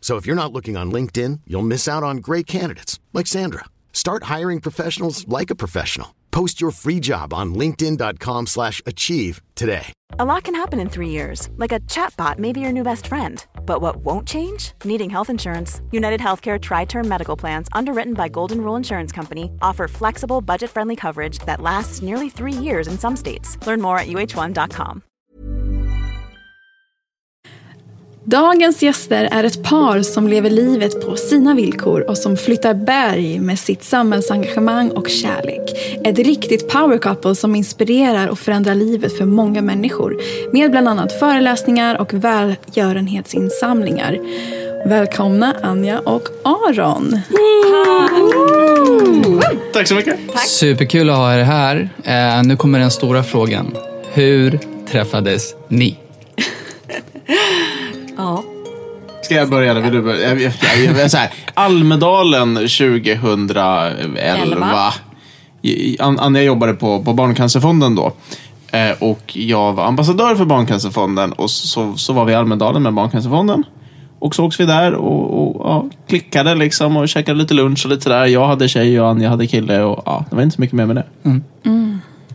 So if you're not looking on LinkedIn, you'll miss out on great candidates like Sandra. Start hiring professionals like a professional. Post your free job on linkedin.com/achieve today. A lot can happen in three years, like a chatbot may be your new best friend. But what won't change? Needing health insurance. United Healthcare Tri Term Medical Plans, underwritten by Golden Rule Insurance Company, offer flexible, budget friendly coverage that lasts nearly three years in some states. Learn more at uh1.com. Dagens gäster är ett par som lever livet på sina villkor och som flyttar berg med sitt samhällsengagemang och kärlek. Ett riktigt power couple som inspirerar och förändrar livet för många människor med bland annat föreläsningar och välgörenhetsinsamlingar. Välkomna Anja och Aron. Tack så mycket. Superkul att ha er här. Eh, nu kommer den stora frågan. Hur träffades ni? Ska jag börja? Vill du börja? Jag, jag, jag, jag, så här, Almedalen 2011. I- An- Anja jobbade på, på Barncancerfonden då. Eh, och jag var ambassadör för Barncancerfonden. Och så, så var vi i Almedalen med Barncancerfonden. Och så åks vi där och, och ja, klickade liksom och käkade lite lunch och lite sådär. Jag hade tjej och Anja hade kille. Och, ja, det var inte så mycket mer med det.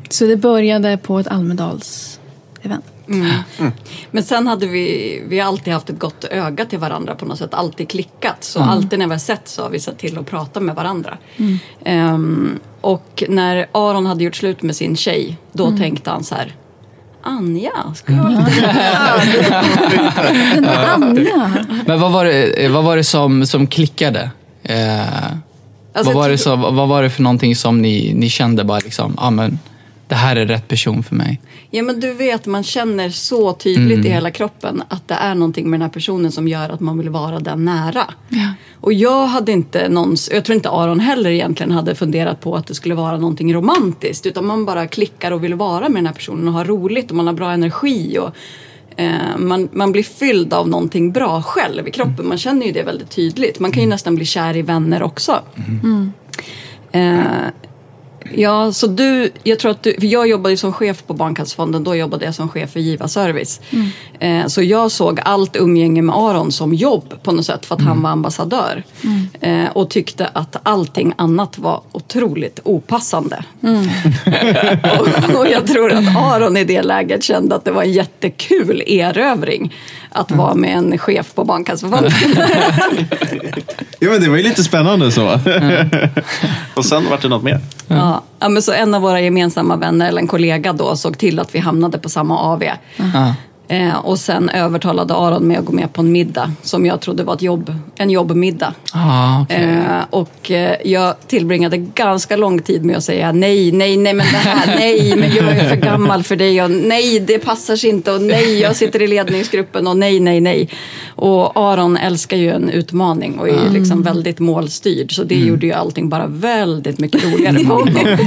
Så det började på ett Almedals-event. Men sen hade vi, vi har alltid haft ett gott öga till varandra på något sätt. Alltid klickat. Så alltid när vi har sett så har vi sett till att prata med varandra. Ehm, och när Aron hade gjort slut med sin tjej. Då tänkte han så här. Anja, ska jag Den där Anja. Men vad var det, vad var det som, som klickade? Eh, Alltså, vad, var det som, vad var det för någonting som ni, ni kände bara liksom, ja men det här är rätt person för mig? Ja men du vet, man känner så tydligt i hela kroppen att det är någonting med den här personen som gör att man vill vara den nära. Och jag hade inte någons, jag tror inte Aron heller egentligen hade funderat på att det skulle vara någonting romantiskt. Utan man bara klickar och vill vara med den här personen och ha roligt och man har bra energi. Och, eh, man, man blir fylld av någonting bra själv i kroppen. Man känner ju det väldigt tydligt. Man kan ju nästan bli kär i vänner också. Eh, Ja, så du, jag tror att du, för jag jobbade ju som chef på Barncancerfonden, då jobbade jag som chef för Giva Service. Eh, så jag såg allt umgänge med Aron som jobb på något sätt för att han var ambassadör. Eh, och tyckte att allting annat var otroligt opassande. och, och jag tror att Aron i det läget kände att det var en jättekul erövring att vara med en chef på Barncancerfonden. Ja, men det var ju lite spännande så. och sen vart det något mer. Ja, ja, men så en av våra gemensamma vänner, eller en kollega då, såg till att vi hamnade på samma AV. Eh, och sen övertalade Aron mig att gå med på en middag som jag trodde var jobb, en jobbmiddag. Ah, okej. Eh, och eh, jag tillbringade ganska lång tid med att säga nej, nej, nej, men det här, nej, men jag är för gammal för det och nej, det passar sig inte och nej, jag sitter i ledningsgruppen och nej, nej, nej. Och Aron älskar ju en utmaning och är liksom väldigt målstyrd så det gjorde ju allting bara väldigt mycket roligare för honom.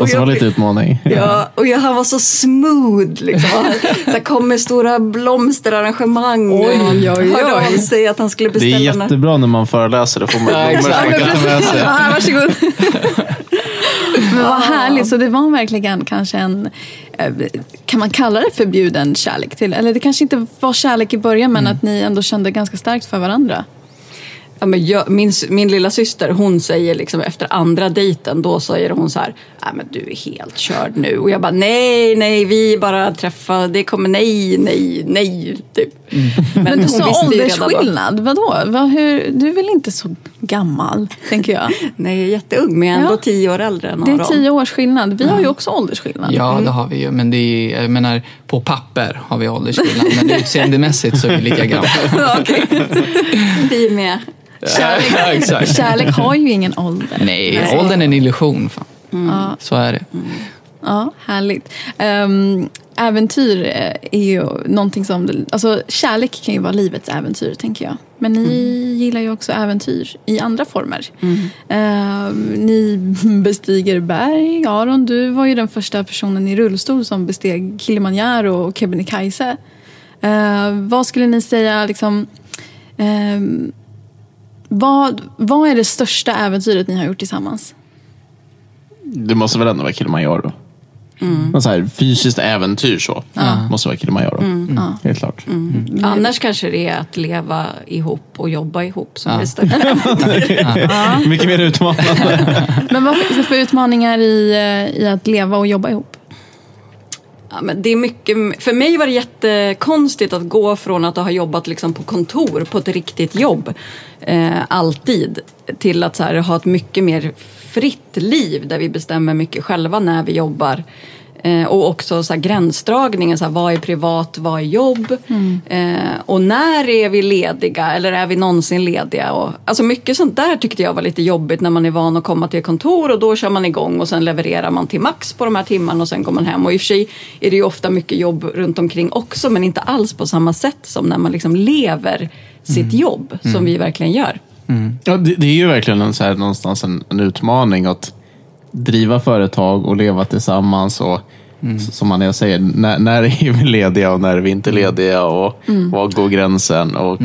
Och så var det lite utmaning. Ja, och jag, han var så smooth. Liksom. Han, så här, kom med stora blomsterarrangemang. Oj, oj, oj. Hörde av sig att han skulle Det är beställa jättebra när man föreläser. Då får man blommor som man kan ta med sig. Ja, varsågod. Men vad härligt, så det var verkligen kanske en, eh, kan man kalla det förbjuden kärlek till? Eller det kanske inte var kärlek i början men att ni ändå kände ganska starkt för varandra. Ja, men jag, min, min lilla syster hon säger liksom efter andra dejten, då säger hon så här, nej men du är helt körd nu. Och jag bara, nej, nej, vi bara träffade, det kommer, nej, nej, nej, typ. Men du hon sa åldersskillnad, vadå? Vad, hur, du är väl inte så gammal, tänker jag? Nej, jag är jätteung, men jag är ändå Ja. tio år äldre än Det är tio års skillnad. Vi har ju också åldersskillnad. Ja, det har vi ju. Men det är, jag menar, på papper har vi åldersskillnad. Men utseendemässigt så är vi lika gamla. Okej. Vi är med. Ja, exakt. Kärlek har ju ingen ålder. Nej, Nej. åldern är en illusion. Fan. Ja. Så är det. Ja, härligt. Um, äventyr eh, är ju någonting som... Alltså, kärlek kan ju vara livets äventyr, tänker jag. Men ni gillar ju också äventyr i andra former. Ehm, ni bestiger berg. Aron, du var ju den första personen i rullstol som besteg Kilimanjaro och Kebnekaise. Uh, vad skulle ni säga, liksom... ehm, vad, vad är det största äventyret ni har gjort tillsammans? Det måste väl ändå vara Kilimanjaro. Något så här fysiskt äventyr så. Måste vara Kilimanjaro. Helt klart. Annars kanske det är att leva ihop och jobba ihop som är det största. Mycket mer utmanande. Men vad finns det för utmaningar i, eh, i att leva och jobba ihop? Ja, men det är mycket, för mig var det jättekonstigt att gå från att ha jobbat liksom på kontor på ett riktigt jobb eh, alltid till att så här, ha ett mycket mer fritt liv där vi bestämmer mycket själva när vi jobbar. Eh, och också så här, gränsdragningen, så här, vad är privat, vad är jobb? Eh, och när är vi lediga eller är vi någonsin lediga? Och, alltså mycket sånt där tyckte jag var lite jobbigt när man är van att komma till kontor och då kör man igång och sen levererar man till max på de här timmarna och sen går man hem. Och i och för sig är det ju ofta mycket jobb runt omkring också men inte alls på samma sätt som när man liksom lever sitt jobb som vi verkligen gör. Ja, det, det är ju verkligen en, så här, någonstans en, en utmaning att driva företag och leva tillsammans. Och, s- Som man säger, när, när är vi lediga och när är vi inte lediga? Och Var går gränsen? Och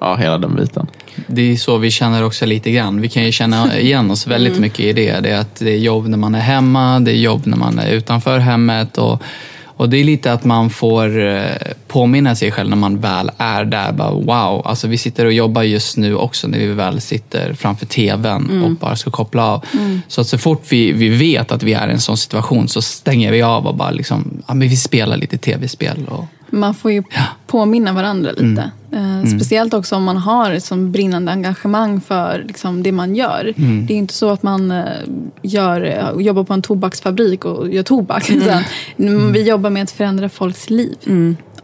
ja, hela den biten. Det är så vi känner också lite grann. Vi kan ju känna igen oss väldigt mycket i det. Det är att det är jobb när man är hemma, det är jobb när man är utanför hemmet. Och, och det är lite att man får eh, påminna sig själv när man väl är där. Bara, wow, alltså vi sitter och jobbar just nu också när vi väl sitter framför tvn och bara ska koppla av. Så att så fort vi, vi vet att vi är i en sån situation så stänger vi av och bara liksom, ja, men vi spelar lite tv-spel. Och, Man får ju påminna varandra lite. Eh, Speciellt också om man har ett sånt brinnande engagemang för liksom, det man gör. Det är inte så att man eh, gör, eh, jobbar på en tobaksfabrik och gör tobak. Utan mm, Vi jobbar med att förändra folks liv.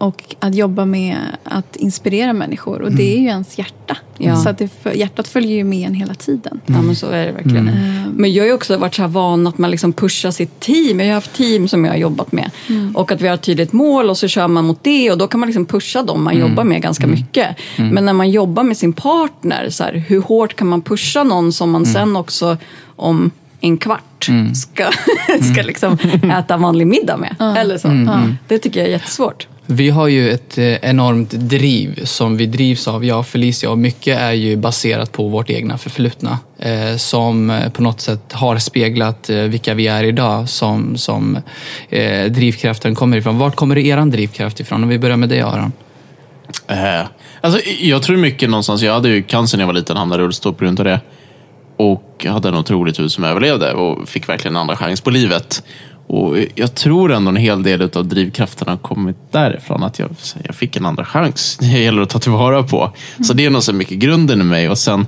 Och att jobba med att inspirera människor. Och det är ju ens hjärta. Ja. Så att det, hjärtat följer ju med en hela tiden. Ja men så är det verkligen. Men jag har ju också varit så här van att man liksom pushar sitt team. Jag har haft team som jag har jobbat med. Och att vi har ett tydligt mål och så kör man mot det och då kan man liksom pusha dem man jobbar med ganska mycket. Men när man jobbar med sin partner, så här, hur hårt kan man pusha någon som man sen också om en kvart ska, ska liksom äta vanlig middag med. Eller så. Det tycker jag är jättesvårt. Vi har ju ett eh, enormt driv som vi drivs av, jag och Felicia, och mycket är ju baserat på vårt egna förflutna eh, som eh, på något sätt har speglat eh, vilka vi är idag som, som eh, drivkraften kommer ifrån. Vart kommer er drivkraft ifrån? Om vi börjar med dig Aron. Eh, alltså, jag tror mycket någonstans, jag hade ju cancer när jag var liten, hamnade i rullstol på grund av det. Och hade en otrolig tur som överlevde och fick verkligen en andra chans på livet. Och jag tror ändå en hel del av drivkrafterna har kommit därifrån. Att jag, jag fick en andra chans. Det gäller att ta tillvara på. Så det är nog så mycket grunden i mig. Och sen,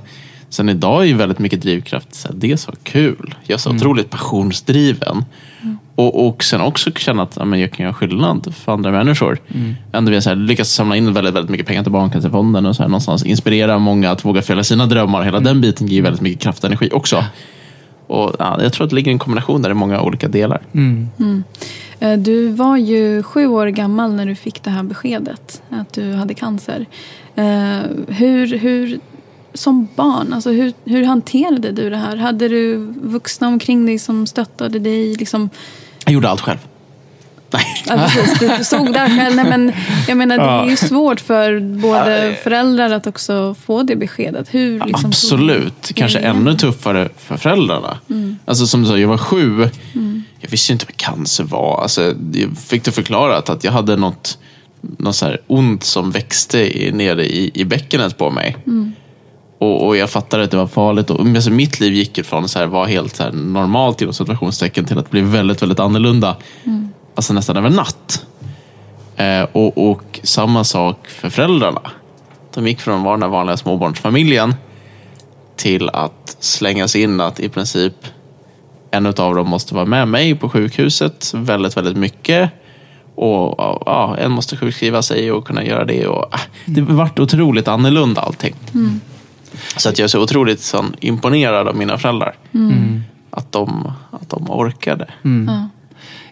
sen idag är ju väldigt mycket drivkraft. Så här, det är så kul. Jag är så otroligt passionsdriven. Och, och sen också känna att ja, men jag kan göra skillnad för andra människor. Ändå vi har lyckats samla in väldigt, väldigt mycket pengar till Barncancerfonden och så här, någonstans inspirera många att våga följa sina drömmar. Hela den biten ger väldigt mycket kraft och energi också. Och, ja, jag tror att det ligger en kombination där i många olika delar. Eh, Du var ju sju år gammal när du fick det här beskedet att du hade cancer. Eh, Hur, hur, som barn, alltså hur, hur hanterade du det här? Hade du vuxna omkring dig som stöttade dig? Liksom, Jag gjorde allt själv. Nej. ja, precis, du stod där själv. Nej, men, jag menar, det är ju svårt för både föräldrar att också få det beskedet. Hur, liksom, Absolut. Kanske ännu tuffare för föräldrarna. Alltså som du sa, jag var sju. Jag visste inte vad cancer var. Alltså, jag fick det förklarat att jag hade något, något så här ont som växte i, nere i, i bäckenet på mig. Och, och jag fattade att det var farligt. Och, alltså, mitt liv gick från att vara helt så här, normalt inom situationstecken till att bli väldigt, väldigt annorlunda. Alltså nästan över natt. Eh, och, och samma sak för föräldrarna. De gick från att vara den vanliga småbarnsfamiljen till att slängas in att i princip en av dem måste vara med mig på sjukhuset väldigt, väldigt mycket. Och ja, en måste sjukskriva sig och kunna göra det. Och, ah, det vart otroligt annorlunda allting. Så att jag är så otroligt sån, imponerad av mina föräldrar. Att, de, att de orkade. Ja,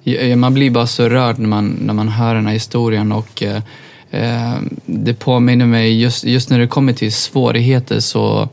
Eh, eh, man blir bara så rörd när man, när man hör den här historien och eh, eh, det påminner mig, just, just när det kommer till svårigheter så,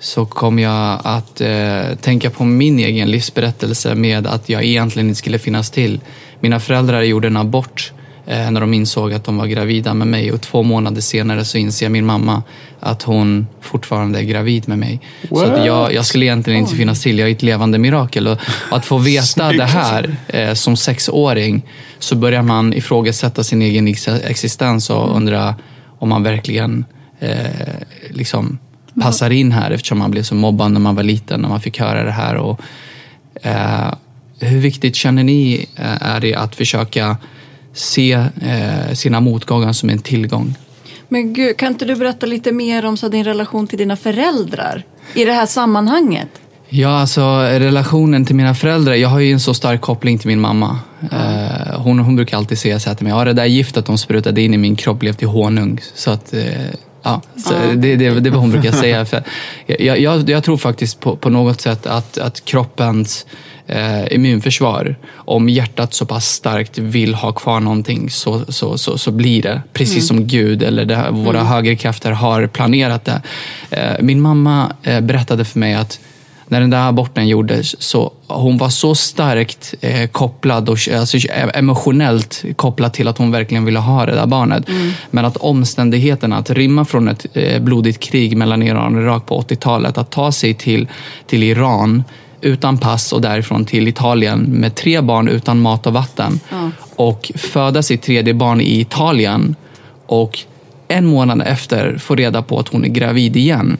så kommer jag att eh, tänka på min egen livsberättelse med att jag egentligen inte skulle finnas till. Mina föräldrar gjorde en abort eh, när de insåg att de var gravida med mig och två månader senare så inser min mamma att hon fortfarande är gravid med mig. Så att jag, jag skulle egentligen inte finnas till, jag är ett levande mirakel. Och att få veta det här eh, som sexåring så börjar man ifrågasätta sin egen ex- existens och undra om man verkligen eh, liksom passar in här eftersom man blev så mobbad när man var liten när man fick höra det här. Och, eh, hur viktigt känner ni eh, är det att försöka se eh, sina motgångar som en tillgång? Men gud, kan inte du berätta lite mer om så din relation till dina föräldrar i det här sammanhanget? Ja, alltså relationen till mina föräldrar. Jag har ju en så stark koppling till min mamma. Eh, hon, hon brukar alltid säga så här till mig. Ja, det där giftet de sprutade in i min kropp blev till honung. Så att, eh, ja, så det, det, det är vad hon brukar säga. För jag, jag, jag tror faktiskt på, på något sätt att, att kroppens eh, immunförsvar, om hjärtat så pass starkt vill ha kvar någonting så, så, så, så blir det. Precis som Gud eller det, våra högerkrafter har planerat det. Eh, min mamma eh, berättade för mig att när den där aborten gjordes så hon var så starkt eh, kopplad och alltså, emotionellt kopplad till att hon verkligen ville ha det där barnet. Men att omständigheterna, att rymma från ett eh, blodigt krig mellan Iran och Irak på 80-talet, att ta sig till, till Iran utan pass och därifrån till Italien med tre barn utan mat och vatten och föda sitt tredje barn i Italien och en månad efter få reda på att hon är gravid igen.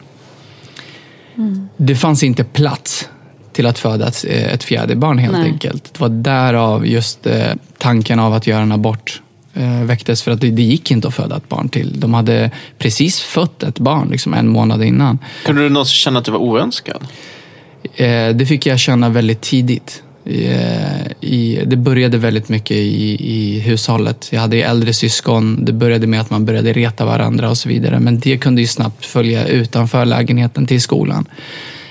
Det fanns inte plats till att föda ett, eh, ett fjärde barn helt Nej. enkelt. Det var därav just eh, tanken av att göra en abort eh, väcktes för att det, det gick inte att föda ett barn till. De hade precis fött ett barn liksom en månad innan. Kunde du någonsin känna att du var oönskad? Eh, det fick jag känna väldigt tidigt. Eh, I, det började väldigt mycket i, i hushållet. Jag hade äldre syskon. Det började med att man började reta varandra och så vidare. Men det kunde ju snabbt följa utanför lägenheten till skolan.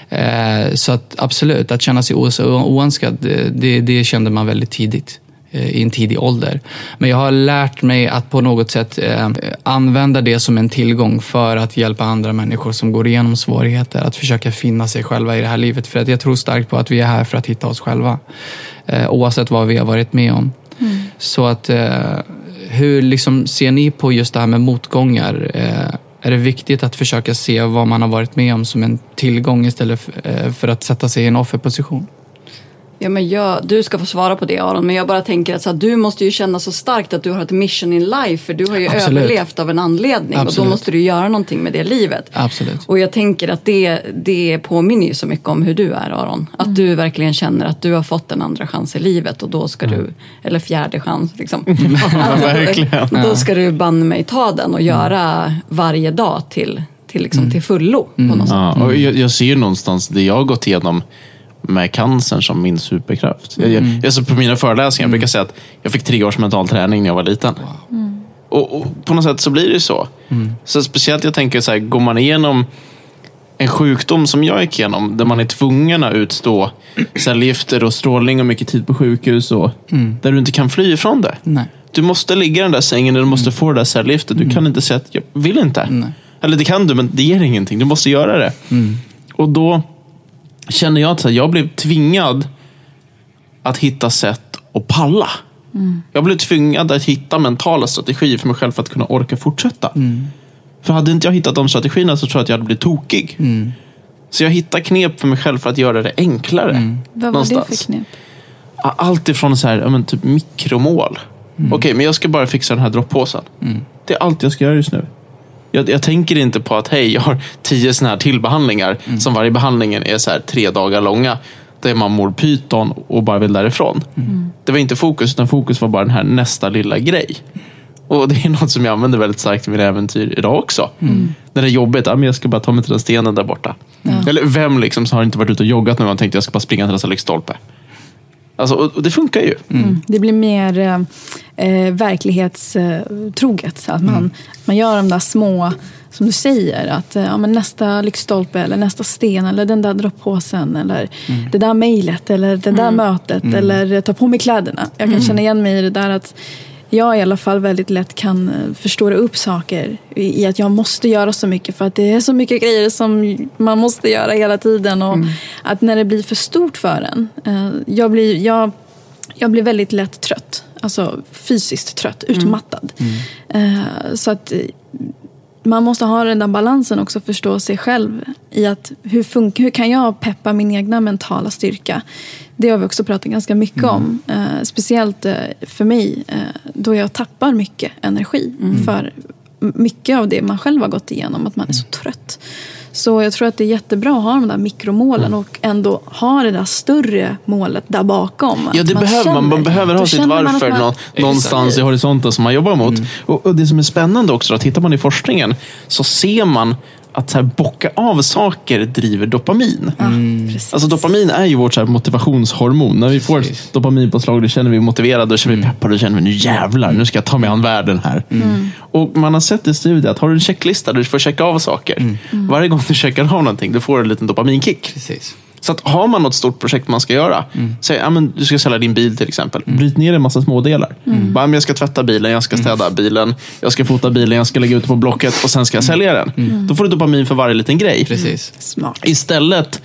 Eh, så att absolut, att känna sig oönskad, det, det, kände man väldigt tidigt i en tidig ålder. Men jag har lärt mig att på något sätt eh, använda det som en tillgång för att hjälpa andra människor som går igenom svårigheter. Att försöka finna sig själva i det här livet. För att jag tror starkt på att vi är här för att hitta oss själva. Eh, oavsett vad vi har varit med om. Så att eh, hur liksom ser ni på just det här med motgångar? Eh, är det viktigt att försöka se vad man har varit med om som en tillgång istället för, eh, för att sätta sig i en offerposition? Ja, men jag, du ska få svara på det Aron, men jag bara tänker att så här, du måste ju känna så starkt att du har ett mission in life, för du har ju Absolut. överlevt av en anledning och Absolut. då måste du göra någonting med det livet. Absolut. Och jag tänker att det, det påminner ju så mycket om hur du är Aron. Att du verkligen känner att du har fått en andra chans i livet och då ska du, eller fjärde chans liksom. Verkligen. Då ska du banne mig ta den och göra varje dag till, till, liksom, till fullo på något sätt. Ja, och jag, jag ser ju någonstans det jag har gått igenom med cancern som min superkraft. Jag, jag, alltså på mina föreläsningar jag brukar säga att jag fick tre års mental träning när jag var liten. Och, och på något sätt så blir det ju så. Så speciellt jag tänker så här, går man igenom en sjukdom som jag gick igenom, där man är tvungen att utstå cellgifter och strålning och mycket tid på sjukhus, och, där du inte kan fly ifrån det. Nej. Du måste ligga i den där sängen och du måste få det där cellgiftet. Du kan inte säga att jag vill inte. Nej. Eller det kan du, men det ger ingenting. Du måste göra det. Och då känner jag att så här, jag blev tvingad att hitta sätt att palla. Jag blev tvingad att hitta mentala strategier för mig själv för att kunna orka fortsätta. För hade inte jag hittat de strategierna så tror jag att jag hade blivit tokig. Så jag hittade knep för mig själv för att göra det enklare. Vad var det Någonstans. för knep? Allt ifrån så här, ja, men typ mikromål. Okej, men jag ska bara fixa den här droppåsen. Det är allt jag ska göra just nu. Jag Jag, tänker inte på att hej, jag har tio såna här tillbehandlingar Mm. som varje behandlingen är så här tre dagar långa. Där man mår pyton och bara vill därifrån. Mm. Det var inte fokus, utan fokus var bara den här nästa lilla grej. Och det är något som jag använder väldigt starkt i mina äventyr idag också. Mm. När det är jobbigt, men jag ska bara ta mig till den stenen där borta. Eller vem liksom som har inte varit ute och joggat någon gång och tänkt jag ska bara springa till nästa lyktstolpe. Alltså, och, och det funkar ju. Mm. Det blir mer eh, verklighetstroget. Att man, man gör de där små, som du säger, att eh, ja, men nästa lyktstolpe eller nästa sten eller den där droppåsen eller det där mejlet eller det där mötet eller eh, ta på mig kläderna. Jag kan känna igen mig i det där att jag i alla fall väldigt lätt kan eh, förstora upp saker i att jag måste göra så mycket för att det är så mycket grejer som man måste göra hela tiden. Och att när det blir för stort för en. Jag blir, jag, jag blir väldigt lätt trött. Alltså fysiskt trött, utmattad. Eh, Så att eh, man måste ha den där balansen också, förstå sig själv i att hur, fun- hur kan jag peppa min egna mentala styrka? Det har vi också pratat ganska mycket om. Eh, speciellt eh, för mig, eh, då jag tappar mycket energi för m- mycket av det man själv har gått igenom, att man är så trött. Så jag tror att det är jättebra att ha de där mikromålen och ändå ha det där större målet där bakom. Ja, Att det behöver man. Man känner- behöver då ha sitt man varför man- nå, någonstans i horisonten som man jobbar mot. Och, och Det som är spännande också, då, tittar man i forskningen så ser man att så här, bocka av saker driver dopamin. Precis. Alltså dopamin är ju vårt så här, motivationshormon. När vi får Precis. dopaminpåslag då känner vi motiverade, då känner vi peppade, då känner vi nu jävlar, nu ska jag ta mig an världen här. Och man har sett i studier att har du en checklista där du får checka av saker. Varje gång du checkar av någonting, då får du en liten dopaminkick. Precis. Så att har man något stort projekt man ska göra, säg ja, men du ska sälja din bil till exempel. Bryt ner en massa smådelar. Bara, men jag ska tvätta bilen, jag ska städa bilen, jag ska fota bilen, jag ska lägga ut det på Blocket och sen ska jag sälja den. Då får du dopamin för varje liten grej. Precis. Smart. Istället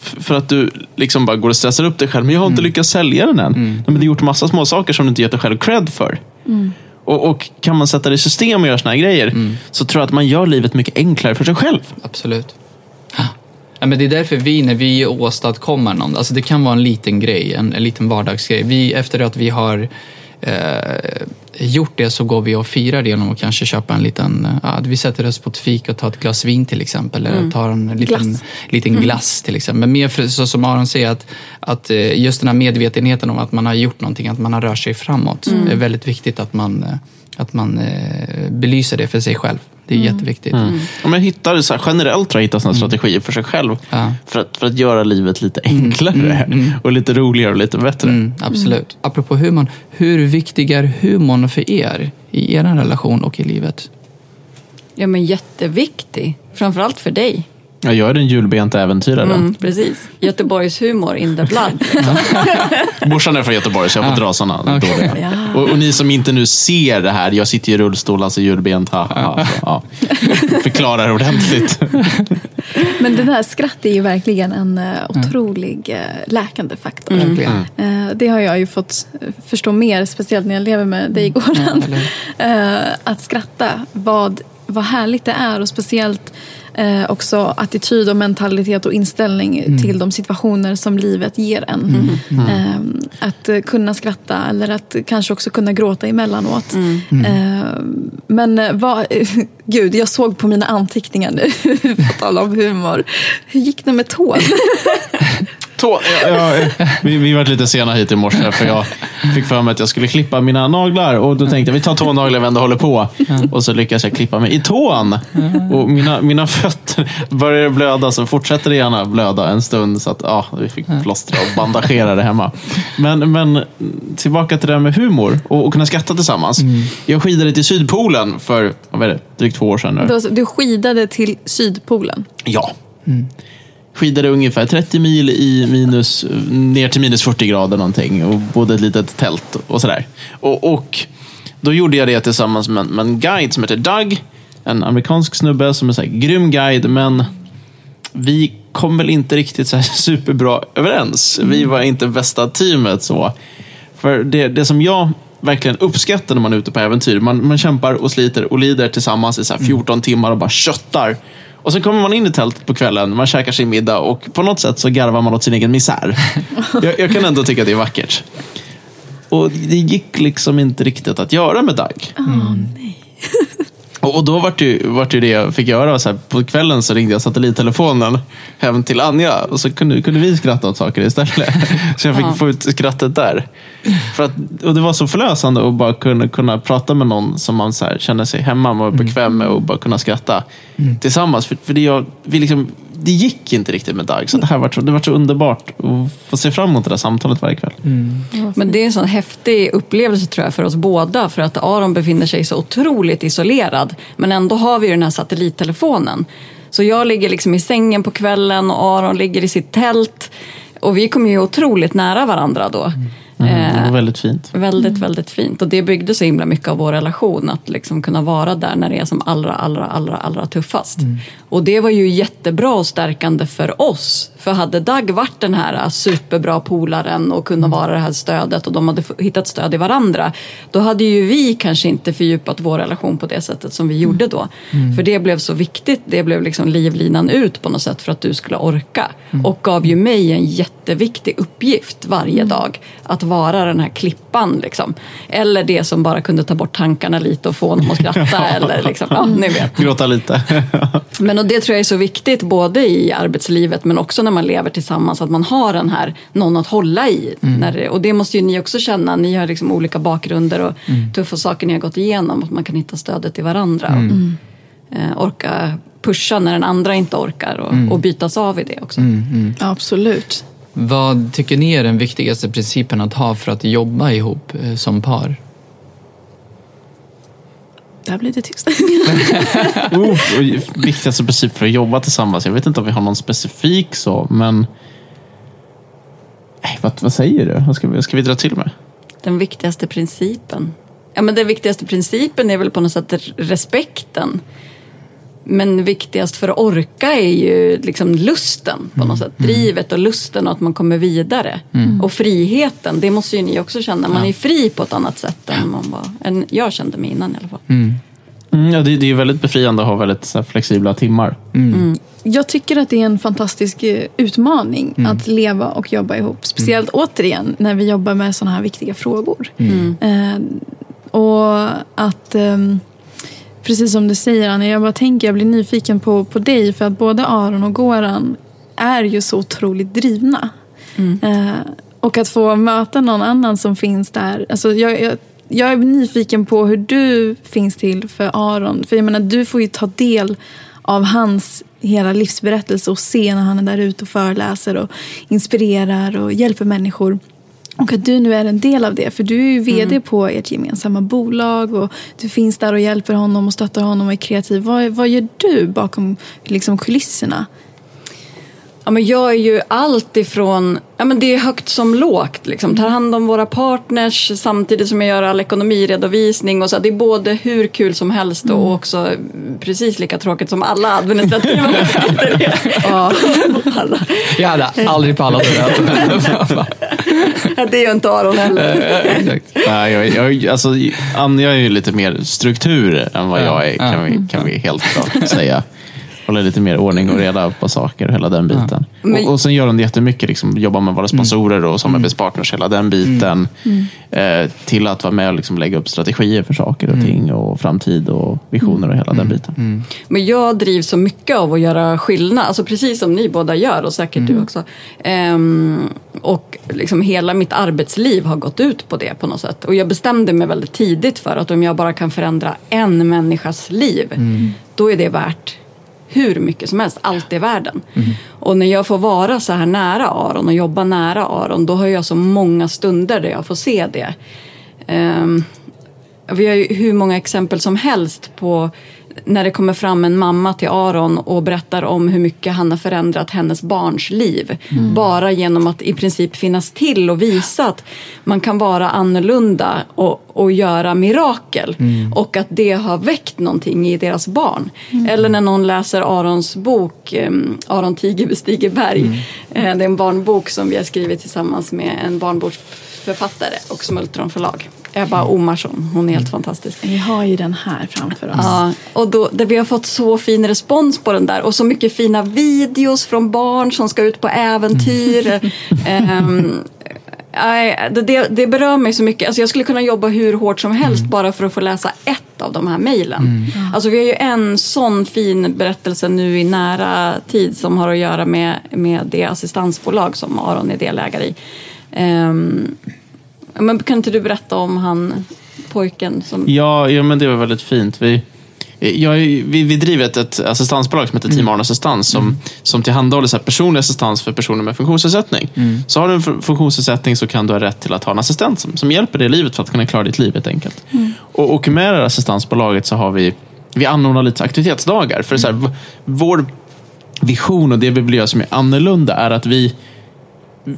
för att du liksom bara går och stressar upp dig själv. Men jag har inte lyckats sälja den än. Nej, men du har gjort massa små saker som du inte gett dig själv cred för. Och, och kan man sätta det i system och göra såna här grejer så tror jag att man gör livet mycket enklare för sig själv. Absolut. Ja, men det är därför vi, när vi åstadkommer någon, alltså det kan vara en liten grej, en, en liten vardagsgrej. Vi, efter att vi har eh, gjort det så går vi och firar genom att kanske köpa en liten, ja, vi sätter oss på ett fik och tar ett glas vin till exempel. Eller tar en liten Glass. liten glass till exempel. Men mer för, så som Aron säger, att, att eh, just den här medvetenheten om att man har gjort någonting, att man har rört sig framåt. Det är väldigt viktigt att man, eh, att man eh, belyser det för sig själv. Det är jätteviktigt. Om jag hittar, så här, generellt tror jag hitta såna strategier för sig själv. Ja. För, att, för att göra livet lite enklare och lite roligare och lite bättre. Mm, absolut. Apropå humorn, hur viktig är humorn för er i er relation och i livet? Ja, men jätteviktig. Framförallt för dig. Jag gör en julbent äventyrare. Mm, precis. Göteborgs humor in the blood. Morsan är från Göteborg så jag får dra sådana Okej. dåliga. Och, och ni som inte nu ser det här, jag sitter i rullstol, alltså julbent. Ha, ha, ha. Förklarar ordentligt. Men det där skratt är ju verkligen en uh, otrolig uh, läkande faktor. Verkligen. Eh, det har jag ju fått eh, förstå mer, speciellt när jag lever med dig Goran. Eh, att skratta, vad, vad härligt det är och speciellt eh, också attityd och mentalitet och inställning till de situationer som livet ger en. Eh, att eh, kunna skratta eller att kanske också kunna gråta emellanåt. Eh, men eh, vad, gud, jag såg på mina anteckningar nu, på tal om humor. Hur gick det med tån? Tå, ja, ja, vi, vi var lite sena hit i morse för jag fick för mig att jag skulle klippa mina naglar och då tänkte jag vi tar tånaglar vi ändå håller på. Och så lyckas jag klippa mig i tån. Och mina, mina fötter började blöda så fortsätter det gärna blöda en stund så att ja, vi fick plåstra och bandagera det hemma. Men, men tillbaka till det här med humor och, och kunna skratta tillsammans. Jag skidade till Sydpolen för vad är det, drygt två år sedan nu. Du- Du skidade till Sydpolen. Ja. Skidade ungefär 30 mil i minus, ner till minus 40 grader någonting och bodde ett litet tält och sådär. Och, och då gjorde jag det tillsammans med, en- med en guide som heter Doug. En amerikansk snubbe som är så här, grym guide, men vi kom väl inte riktigt så superbra överens. Vi var inte bästa teamet. så. För det, det som jag verkligen uppskattar när man är ute på äventyr, man, man kämpar och sliter och lider tillsammans i så här 14 timmar och bara köttar. Och så kommer man in i tältet på kvällen, man käkar sin middag och på något sätt så garvar man åt sin egen misär. jag, jag kan ändå tycka att det är vackert. Och det gick liksom inte riktigt att göra med Doug. Och, och då var det, ju, var det ju det jag fick göra. Så här, på kvällen så ringde jag satellittelefonen hem till Anja och så kunde, kunde vi skratta åt saker istället. Så jag fick Ja. få ut skrattet där. För att, och det var så förlösande att bara kunna, kunna prata med någon som man så här, känner sig hemma och bekväm med och bara kunna skratta tillsammans. För, för det, jag, vi liksom, det gick inte riktigt med Dag. Så det här var så, det var så underbart att få se fram emot det där samtalet varje kväll. Men det är en sån häftig upplevelse tror jag för oss båda. För att Aron befinner sig så otroligt isolerad. Men ändå har vi ju den här satellittelefonen. Så jag ligger liksom i sängen på kvällen och Aron ligger i sitt tält. Och vi kommer ju otroligt nära varandra då. Mm, det Eh, var väldigt fint. Väldigt, väldigt fint. Och det byggde så himla mycket av vår relation. Att liksom kunna vara där när det är som allra, allra, allra, allra tuffast. Och det var ju jättebra och stärkande för oss. För hade Dag varit den här superbra polaren och kunnat vara det här stödet och de hade hittat stöd i varandra. Då hade ju vi kanske inte fördjupat vår relation på det sättet som vi gjorde då. För det blev så viktigt. Det blev liksom livlinan ut på något sätt för att du skulle orka. Och gav ju mig en jätteviktig uppgift varje dag. Att vara den här klippan liksom. Eller det som bara kunde ta bort tankarna lite och få honom att skratta. eller liksom, ja, ni vet. Gråta lite. Men och det tror jag är så viktigt både i arbetslivet men också när man lever tillsammans att man har den här någon att hålla i. När det, och det måste ju ni också känna. Ni har liksom olika bakgrunder och tuffa saker ni har gått igenom. Att man kan hitta stödet i varandra. Och, eh, orka pusha när den andra inte orkar och, och bytas av i det också. Absolut. Vad tycker ni är den viktigaste principen att ha för att jobba ihop eh, som par? Där blir det tyst. Oh, viktigaste princip för att jobba tillsammans. Jag vet inte om vi har någon specifik så, men... Nej, vad, vad säger du? Vad ska, vi, ska vi dra till med? Den viktigaste principen. Ja, men den viktigaste principen är väl på något sätt respekten. Men viktigast för att orka är ju liksom lusten på något sätt. Drivet och lusten och att man kommer vidare. Och friheten, det måste ju ni också känna. Man är fri på ett annat sätt än man var, än jag kände mig innan i alla fall. Mm, ja, det, det är ju väldigt befriande att ha väldigt så här, flexibla timmar. Jag tycker att det är en fantastisk eh, utmaning att leva och jobba ihop. Speciellt återigen när vi jobbar med sådana här viktiga frågor. Eh, och att, ehm, precis som du säger Anna, jag bara tänker, jag blir nyfiken på, på dig. För att både Aron och Goran är ju så otroligt drivna. Eh, och att få möta någon annan som finns där. Alltså jag, jag, jag är nyfiken på hur du finns till för Aron. För jag menar, du får ju ta del av hans hela livsberättelse och se när han är där ute och föreläser och inspirerar och hjälper människor. Och att du nu är en del av det, för du är ju vd på ert gemensamma bolag och du finns där och hjälper honom och stöttar honom och är kreativ. Vad, vad gör du bakom liksom, kulisserna? Ja, men jag är ju allt ifrån, ja, men det är högt som lågt. Liksom. Tar hand om våra partners samtidigt som jag gör all ekonomiredovisning. Och så. Det är både hur kul som helst och också precis lika tråkigt som alla administrativa uppgifter alla. Jag hade aldrig pallat det. Det är ju inte Aron heller. Exakt. Nej, jag, jag, alltså, Anja är ju lite mer struktur än vad jag är, kan, vi, kan vi helt klart säga. Håller lite mer ordning och reda på saker och hela den biten. Men- Och, och sen gör hon jättemycket, liksom, jobbar med våra sponsorer och samarbetspartners, hela den biten. Eh, till att vara med och liksom, lägga upp strategier för saker och ting och framtid och visioner och hela den biten. Men jag drivs så mycket av att göra skillnad, alltså precis som ni båda gör och säkert du också. Ehm, och liksom hela mitt arbetsliv har gått ut på det på något sätt. Och jag bestämde mig väldigt tidigt för att om jag bara kan förändra en människas liv, då är det värt hur mycket som helst, allt i världen. Och när jag får vara så här nära Aron och jobba nära Aron, då har jag så många stunder där jag får se det. Ehm, vi har ju hur många exempel som helst på när det kommer fram en mamma till Aron och berättar om hur mycket han har förändrat hennes barns liv. Bara genom att i princip finnas till och visa att man kan vara annorlunda och, och göra mirakel. Och att det har väckt någonting i deras barn. Eller när någon läser Arons bok eh, Aron Tiger bestiger berg. Eh, det är en barnbok som vi har skrivit tillsammans med en barnboksförfattare och Smultron förlag. Ebba Omarsson, hon är helt fantastisk. Vi har ju den här framför oss. Ja, och då, där vi har fått så fin respons på den där och så mycket fina videos från barn som ska ut på äventyr. Ehm, nej, det, det, det berör mig så mycket. Alltså jag skulle kunna jobba hur hårt som helst bara för att få läsa ett av de här mejlen. Alltså vi har ju en sån fin berättelse nu i nära tid som har att göra med, med det assistansbolag som Aron är delägare i. Ehm, men kan inte du berätta om han pojken som... Ja, ja, men det var väldigt fint. Vi, jag, vi, vi driver ett, ett assistansbolag som heter Team Arne Assistans som, som tillhandahåller så här personlig assistans för personer med funktionsnedsättning. Så har du en fun- funktionsnedsättning så kan du ha rätt till att ha en assistent som, som hjälper dig i livet för att kunna klara ditt liv helt enkelt. Och, och med det här assistansbolaget så har vi, vi anordnar lite aktivitetsdagar. För så här, vår vision och det vi vill göra som är annorlunda är att vi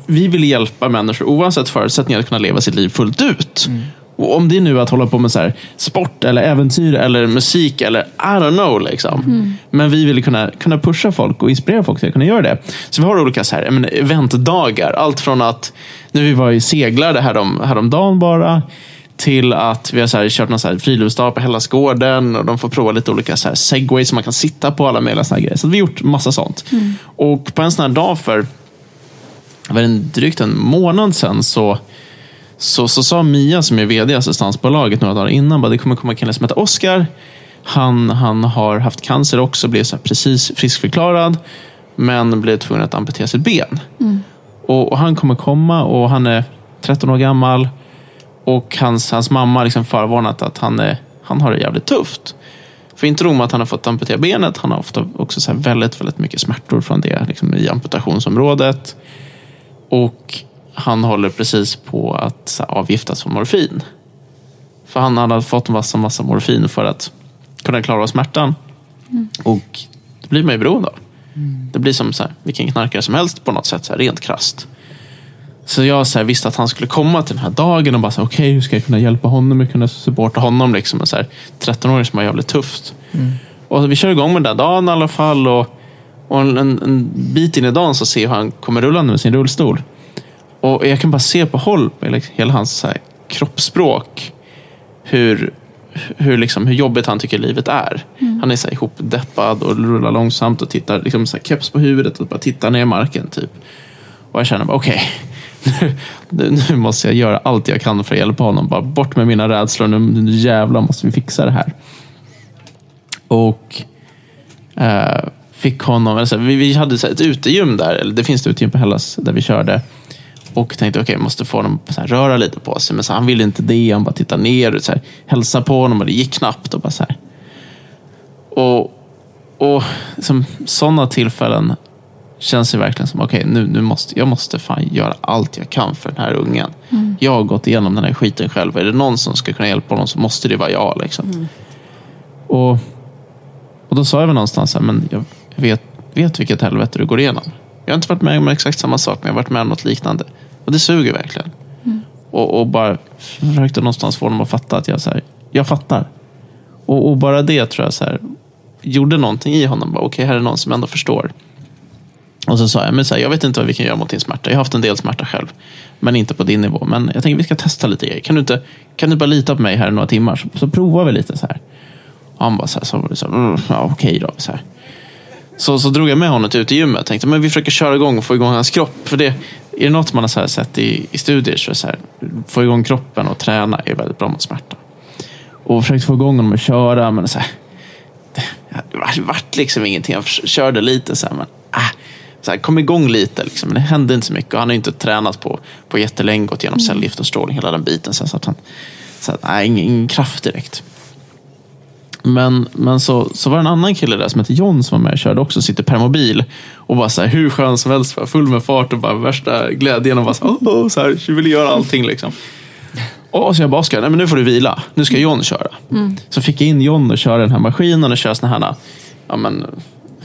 vi vill hjälpa människor oavsett förutsättningar att kunna leva sitt liv fullt ut. Och om det nu är att hålla på med så här, sport, eller äventyr, eller musik, eller I don't know. Liksom. Men vi vill kunna, kunna pusha folk och inspirera folk till att kunna göra det. Så vi har olika så här, menar, eventdagar. Allt från att, när vi var i seglade härom, häromdagen bara, till att vi har så här, kört någon så här friluftsdag på Hellasgården och de får prova lite olika så här segways som man kan sitta på, alla möjliga såna grejer. Så vi har gjort massa sånt. Och på en sån här dag för var en, drygt en månad sedan så, så, så sa Mia som är vd i assistansbolaget några dagar innan, bara, det kommer komma en kille som heter Oskar. Han, han har haft cancer också, blev så precis friskförklarad, men blev tvungen att amputera sitt ben. Och, och han kommer komma och han är 13 år gammal och hans, hans mamma har liksom förvarnat att han, är, han har det jävligt tufft. För inte nog med att han har fått amputera benet, han har ofta också så väldigt, väldigt mycket smärtor från det liksom i amputationsområdet. Och han håller precis på att avgiftas för morfin. För han hade fått en massa, massa morfin för att kunna klara av smärtan. Och det blir man ju beroende av. Det blir som så här, vilken knarkare som helst på något sätt, så här, rent krasst. Så jag så här, visste att han skulle komma till den här dagen och bara, okej, hur ska jag kunna hjälpa honom? Hur kan jag supporta honom? Liksom, här, 13-åring som har jävligt tufft. Och vi kör igång med den där dagen i alla fall. Och, och en, en bit in i dagen så ser jag hur han kommer rullande med sin rullstol. Och jag kan bara se på håll, med liksom hela hans så här, kroppsspråk, hur, hur, liksom, hur jobbigt han tycker livet är. Han är så här, ihopdeppad och rullar långsamt och tittar, liksom, så här, keps på huvudet och bara tittar ner i marken. Typ. Och jag känner bara, okej, nu, nu, nu måste jag göra allt jag kan för att hjälpa honom. Bara bort med mina rädslor, nu, nu jävlar måste vi fixa det här. Och eh, fick honom, alltså, vi, vi hade så här ett utegym där, eller det finns ett utegym på Hellas där vi körde. Och tänkte okej, jag måste få honom att här, röra lite på sig. Men så, han ville inte det, han bara tittade ner och så här, hälsade på honom och det gick knappt. Och bara så här. Och, och liksom, sådana tillfällen känns det verkligen som, okej, nu, nu måste jag måste fan göra allt jag kan för den här ungen. Jag har gått igenom den här skiten själv. Är det någon som ska kunna hjälpa honom så måste det vara jag. Liksom. Och, och då sa jag väl någonstans, här, men jag vet, vet vilket helvete du går igenom. Jag har inte varit med om exakt samma sak, men jag har varit med om något liknande. Och det suger verkligen. Och, och bara försökte någonstans få honom att fatta att jag, så här, jag fattar. Och, och bara det tror jag så här, gjorde någonting i honom. Okej, här är någon som ändå förstår. Och så sa jag, men så här, jag vet inte vad vi kan göra mot din smärta. Jag har haft en del smärta själv. Men inte på din nivå. Men jag tänker vi ska testa lite grejer. Kan du inte kan du bara lita på mig här i några timmar? Så, så provar vi lite så här. Och han bara så här, så, så, mm, ja, okej då. Så, här. Så, så drog jag med honom ut i gymmet. Tänkte, men vi försöker köra igång och få igång hans kropp. För det, är det något man har så här sett i, i studier så är det så här, få igång kroppen och träna är väldigt bra mot smärta. Och försökte få igång honom att köra, men så här, det, vart- liksom ingenting. Jag körde lite så här, men äh, så här, kom igång lite. Liksom. Men det hände inte så mycket. Och han har inte tränat på, på jättelänge, gått igenom cellgift och strålning, hela den biten. Så, här, så att han, så att, nej, ingen, ingen kraft direkt. Men, men så, så var det en annan kille där som hette John som var med och körde också, sitter per mobil och bara så här, hur skön som helst, full med fart och bara värsta glädjen och bara så, här, oh, så här, ville göra allting liksom. Och så jag bara, Oskar, nej men nu får du vila. Nu ska John köra. Så fick jag in John och köra den här maskinen och köra såna här, ja men,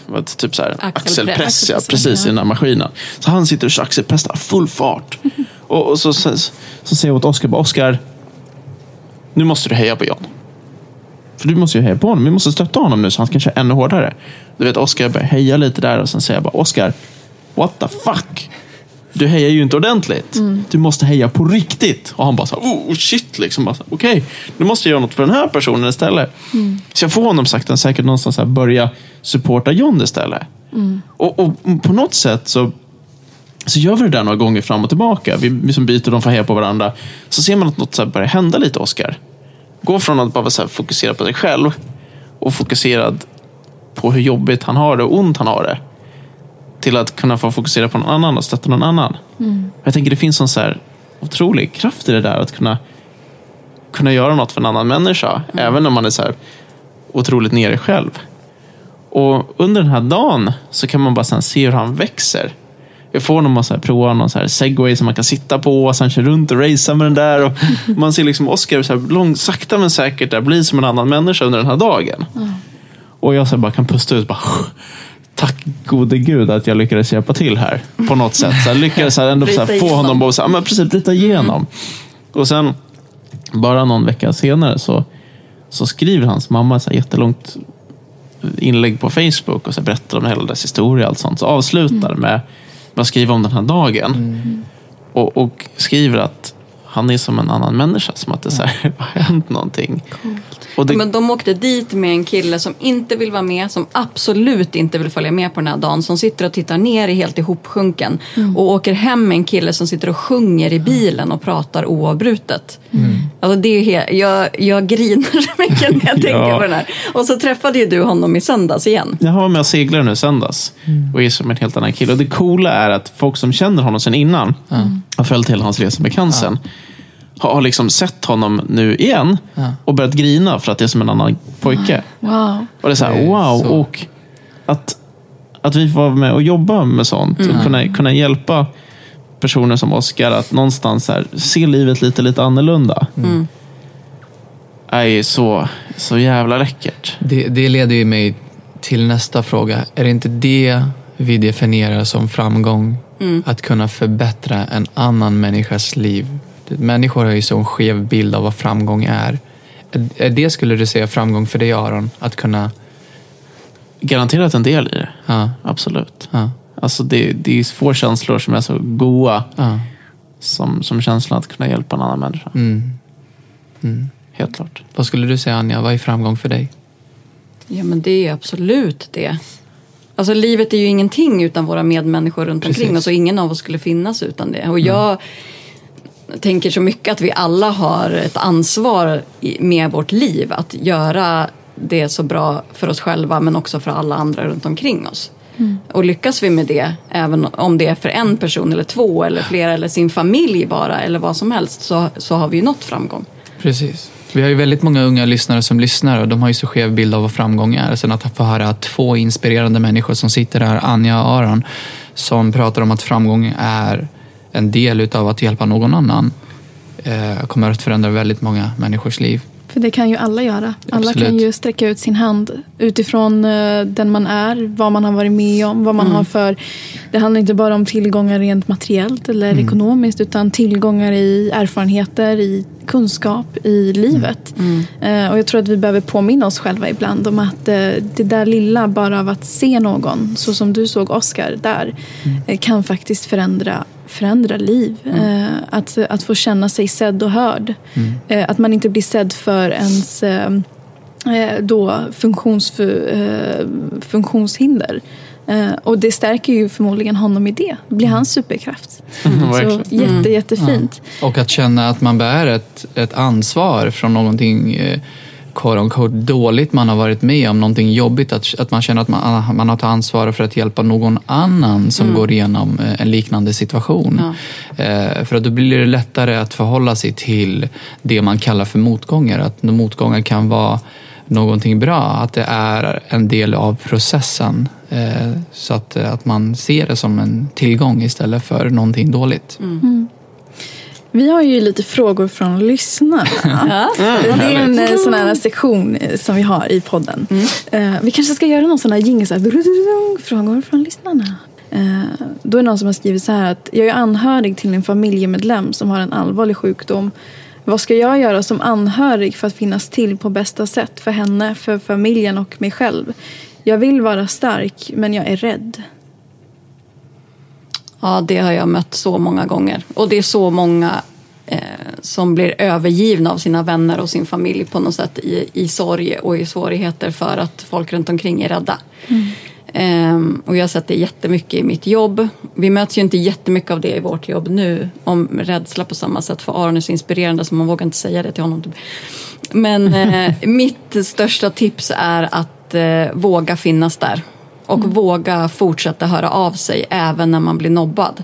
vad, typ så här, Axelpress. axelpress, ja, precis i den här maskinen. Så han sitter och kör axelpress där, full fart. Och, och så, så, så säger jag åt Oskar, Oskar, nu måste du heja på John. Du måste ju heja på honom. Vi måste stötta honom nu så han kan köra ännu hårdare. Du vet, Oskar börjar heja lite där och sen säger jag bara, Oskar, what the fuck? Du hejar ju inte ordentligt. Du måste heja på riktigt. Och han bara så här, oh shit, liksom. Okej, nu måste jag göra något för den här personen istället. Så jag får honom sakta säkert någonstans här börja supporta John istället. Och, och på något sätt så så gör vi det där några gånger fram och tillbaka. Vi liksom byter, de får heja på varandra. Så ser man att något så börjar hända lite, Oskar. Gå från att bara så fokusera på sig själv och fokuserad på hur jobbigt han har det och ont han har det. Till att kunna få fokusera på någon annan och stötta någon annan. Jag tänker det finns en så här otrolig kraft i det där att kunna, kunna göra något för en annan människa. Även om man är så här otroligt nere själv. Och under den här dagen så kan man bara se hur han växer. Jag får honom att så prova någon så här segway som man kan sitta på och sen köra runt och racea med den där. Och man ser liksom Oscar så här lång, sakta men säkert där bli som en annan människa under den här dagen. Och jag så bara kan pusta ut. Bara, Tack gode gud att jag lyckades hjälpa till här på något sätt. Så jag lyckades så här ändå så här få honom att så men precis, bryta igenom. Och sen bara någon vecka senare så, så skriver hans mamma så här jättelångt inlägg på Facebook och så berättar om hela dess historia och allt sånt. Så avslutar med, med att skriva om den här dagen. Och, och skriver att han är som en annan människa. Som att det så här, har hänt någonting. Och det, Ja, men de åkte dit med en kille som inte vill vara med, som absolut inte vill följa med på den här dagen, som sitter och tittar ner i helt ihopsjunken och åker hem med en kille som sitter och sjunger i bilen och pratar oavbrutet. Alltså det är he- jag, jag grinar så mycket när jag tänker Ja. på den här. Och så träffade ju du honom i söndags igen. Jag var med och seglade nu söndags och är som en helt annan kille. Och det coola är att folk som känner honom sedan innan har följt hela hans resa med cancern. Har har liksom sett honom nu igen och börjat grina för att det är som en annan pojke. Wow. Och det är så här, Det är wow. så. Och att, att vi får vara med och jobba med sånt och kunna, kunna hjälpa personer som Oscar att någonstans här, se livet lite, lite annorlunda. är så, så jävla läckert. Det, det leder ju mig till nästa fråga. Är det inte det vi definierar som framgång? Att kunna förbättra en annan människas liv. Människor har ju så en skev bild av vad framgång är. Är- det, skulle du säga, framgång för dig Aron? Att kunna... Garanterat en del i det. Ja, Absolut. ja, Alltså det, det är få känslor som är så goa ja. som, som känslan att kunna hjälpa en annan människa. Mm. Helt klart. Vad skulle du säga Anja, vad är framgång för dig? Ja men det är absolut det. Alltså livet är ju ingenting utan våra medmänniskor runt Precis. omkring oss och ingen av oss skulle finnas utan det. Och jag tänker så mycket att vi alla har ett ansvar med vårt liv att göra det så bra för oss själva men också för alla andra runt omkring oss. Och lyckas vi med det, även om det är för en person eller två eller flera eller sin familj bara eller vad som helst så, så har vi ju nått framgång. Precis. Vi har ju väldigt många unga lyssnare som lyssnar och de har ju så skev bild av vad framgång är. Sen att få höra två inspirerande människor som sitter här, Anja och Aron, som pratar om att framgång är en del utav att hjälpa någon annan eh, kommer att förändra väldigt många människors liv. För det kan ju alla göra. Alla Absolut. kan ju sträcka ut sin hand utifrån eh, den man är, vad man har varit med om, vad man har för... Det handlar inte bara om tillgångar rent materiellt eller ekonomiskt utan tillgångar i erfarenheter, i kunskap, i livet. Eh, och jag tror att vi behöver påminna oss själva ibland om att eh, det där lilla bara av att se någon, så som du såg Oscar där, eh, kan faktiskt förändra förändra liv. Eh, att, att få känna sig sedd och hörd. Eh, att man inte blir sedd för ens eh, då funktions, funktionshinder. Och det stärker ju förmodligen honom i det. Det blir hans superkraft. Så Verkligen. jätte, jättefint. Och att känna att man bär ett, ett ansvar från någonting quote unquote, dåligt man har varit med om, någonting jobbigt. Att, att man känner att man, man har tagit ansvar för att hjälpa någon annan som går igenom eh, en liknande situation. Eh, för att då blir det lättare att förhålla sig till det man kallar för motgångar. Att motgångar kan vara någonting bra, att det är en del av processen. Eh, så att, att man ser det som en tillgång istället för någonting dåligt. Vi har ju lite frågor från lyssnarna. Det är en eh, sån här sektion eh, som vi har i podden. Eh, Vi kanske ska göra någon sån här jingle, så här, frågor från lyssnarna. Då är det någon som har skrivit så här att jag är anhörig till en familjemedlem som har en allvarlig sjukdom. Vad ska jag göra som anhörig för att finnas till på bästa sätt för henne, för familjen och mig själv? Jag vill vara stark, men jag är rädd. Ja, det har jag mött så många gånger. Och det är så många eh, som blir övergivna av sina vänner och sin familj på något sätt i, i sorg och i svårigheter för att folk runt omkring är rädda. Ehm, och jag har sett det jättemycket i mitt jobb. Vi möts ju inte jättemycket av det i vårt jobb nu, om rädsla på samma sätt. För Aron är så inspirerande så man vågar inte säga det till honom. Men eh, mitt största tips är att eh, våga finnas där. Och våga fortsätta höra av sig även när man blir nobbad.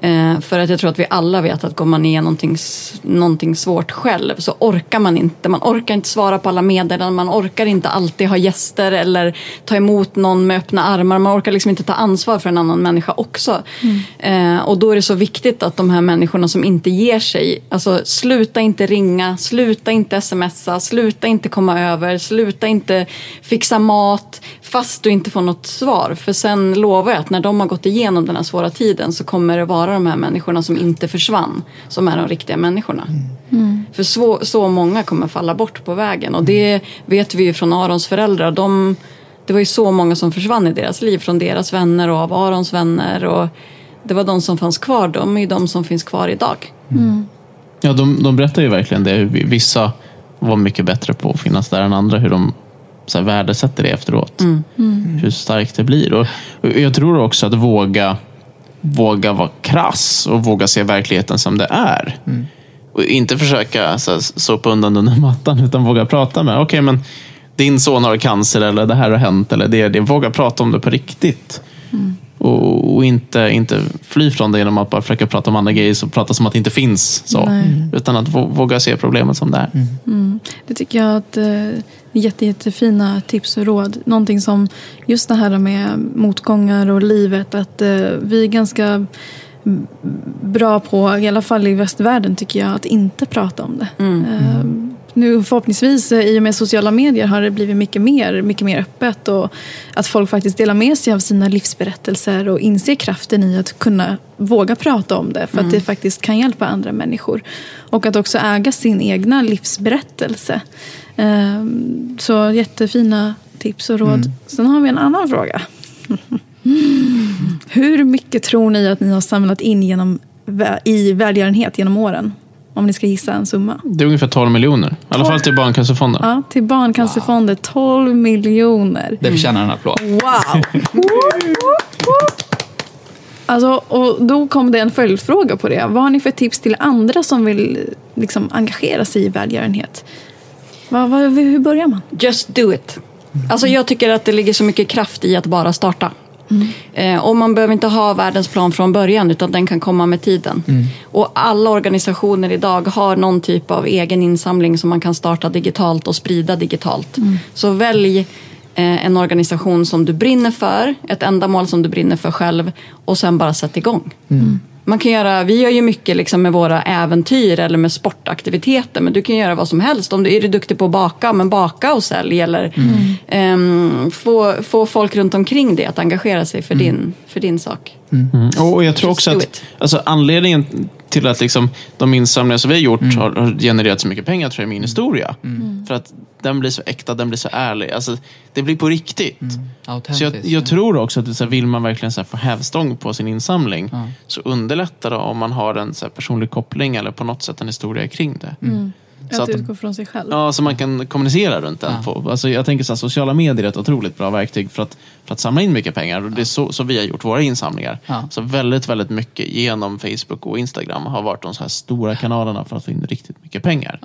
Eh, för att jag tror att vi alla vet att går man igenom någonting, någonting svårt själv så orkar man inte. Man orkar inte svara på alla meddelanden, man orkar inte alltid ha gäster eller ta emot någon med öppna armar. Man orkar liksom inte ta ansvar för en annan människa också. Eh, och då är det så viktigt att de här människorna som inte ger sig, alltså sluta inte ringa, sluta inte smsa, sluta inte komma över, sluta inte fixa mat fast du inte får något svar. För sen lovar jag att när de har gått igenom den här svåra tiden så kommer det vara de här människorna som inte försvann som är de riktiga människorna. För så, så många kommer falla bort på vägen och det vet vi ju från Arons föräldrar. De, det var ju så många som försvann i deras liv från deras vänner och av Arons vänner. Och det var de som fanns kvar, de är ju de som finns kvar idag. Ja, de, de berättar ju verkligen det. Vissa var mycket bättre på att finnas där än andra. Hur de så här, värdesätter det efteråt. Hur starkt det blir. Och, och jag tror också att våga, våga vara krass och våga se verkligheten som det är. Och inte försöka så här, sopa undan under mattan utan våga prata med. Okej, men din son har cancer eller det här har hänt. Eller det, det. Våga prata om det på riktigt. Och, och inte, inte fly från det genom att bara försöka prata om andra grejer och prata som att det inte finns. Så. Nej. Utan att vå- våga se problemet som det är. Det tycker jag att eh, är jätte, jättefina tips och råd. Någonting som just det här med motgångar och livet. Att eh, vi är ganska mm, bra på, i alla fall i västvärlden tycker jag, att inte prata om det. Eh, nu förhoppningsvis eh, i och med sociala medier har det blivit mycket mer, mycket mer öppet och att folk faktiskt delar med sig av sina livsberättelser och inser kraften i att kunna våga prata om det för att det faktiskt kan hjälpa andra människor. Och att också äga sin egna livsberättelse. Ehm, Så jättefina tips och råd. Sen har vi en annan fråga. Hur mycket tror ni att ni har samlat in genom, i välgörenhet genom åren? Om ni ska gissa en summa. Det är ungefär 12 miljoner. I alla fall till Barncancerfonden. Ja, till Barncancerfonden 12 miljoner. Det förtjänar en applåd. Wow! Alltså, och då kom det en följdfråga på det. Vad har ni för tips till andra som vill liksom, engagera sig i välgörenhet? Vad, vad, hur börjar man? Just do it. Alltså jag tycker att det ligger så mycket kraft i att bara starta. Eh, och man behöver inte ha världens plan från början utan den kan komma med tiden. Och alla organisationer idag har någon typ av egen insamling som man kan starta digitalt och sprida digitalt. Så välj eh, en organisation som du brinner för, ett ändamål som du brinner för själv och sen bara sätt igång. Man kan göra, vi gör ju mycket liksom med våra äventyr eller med sportaktiviteter men du kan göra vad som helst. Om du är du duktig på att baka, men baka och sälj eller ehm, få, få folk runt omkring dig att engagera sig för, din, för din sak. Mm. Och jag tror också att alltså, anledningen till att liksom, de insamlingar som vi har gjort har, har genererat så mycket pengar tror jag är min historia. För att den blir så äkta, den blir så ärlig. Alltså, det blir på riktigt. Så Autentiskt. jag, jag tror också att så här, vill man verkligen så här, få hävstång på sin insamling så underlättar det om man har en så här, personlig koppling eller på något sätt en historia kring det. Så att att, utgå från sig själv. ja, så man kan kommunicera runt den. På. Alltså, jag tänker så här, sociala medier är ett otroligt bra verktyg för att, för att samla in mycket pengar. Och det är så, så vi har gjort våra insamlingar. Ja. Så väldigt, väldigt mycket genom Facebook och Instagram har varit de så här stora kanalerna för att få in riktigt mycket pengar.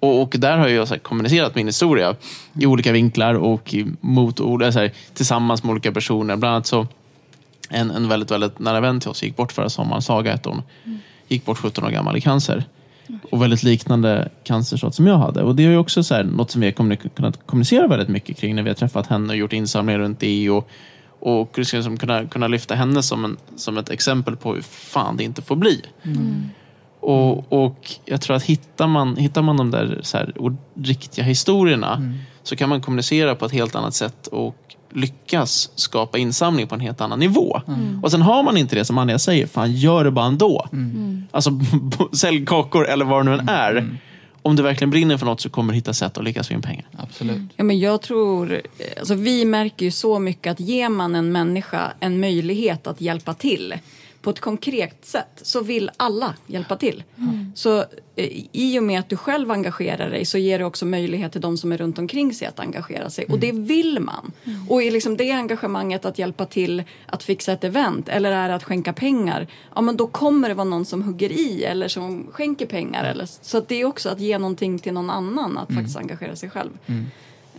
Och, och där har jag så här, kommunicerat min historia i olika vinklar och i så här, tillsammans med olika personer. Bland annat så en, en väldigt, väldigt nära vän till oss gick bort förra sommaren. Saga hette hon. Gick bort 17 år gammal i cancer. Och väldigt liknande cancersort som jag hade. Och det är ju också så här, något som vi har kommunik- kunnat kommunicera väldigt mycket kring när vi har träffat henne och gjort insamlingar runt det. Och, och liksom kunna, kunna lyfta henne som, en, som ett exempel på hur fan det inte får bli. Mm. Och, och jag tror att hittar man, hittar man de där så här, riktiga historierna så kan man kommunicera på ett helt annat sätt och lyckas skapa insamling på en helt annan nivå. Och sen har man inte det som Anja säger, fan gör det bara ändå. Alltså sälj kakor eller vad det nu än är. Om du verkligen brinner för något så kommer du hitta sätt att lyckas få in pengar. Absolut. Ja, men jag tror, alltså vi märker ju så mycket att ger man en människa en möjlighet att hjälpa till på ett konkret sätt så vill alla hjälpa till. Så eh, i och med att du själv engagerar dig så ger det också möjlighet till de som är runt omkring sig att engagera sig. Och det vill man. Och i liksom det engagemanget att hjälpa till att fixa ett event eller är att skänka pengar. Ja men då kommer det vara någon som hugger i eller som skänker pengar. Eller, så att det är också att ge någonting till någon annan att faktiskt engagera sig själv.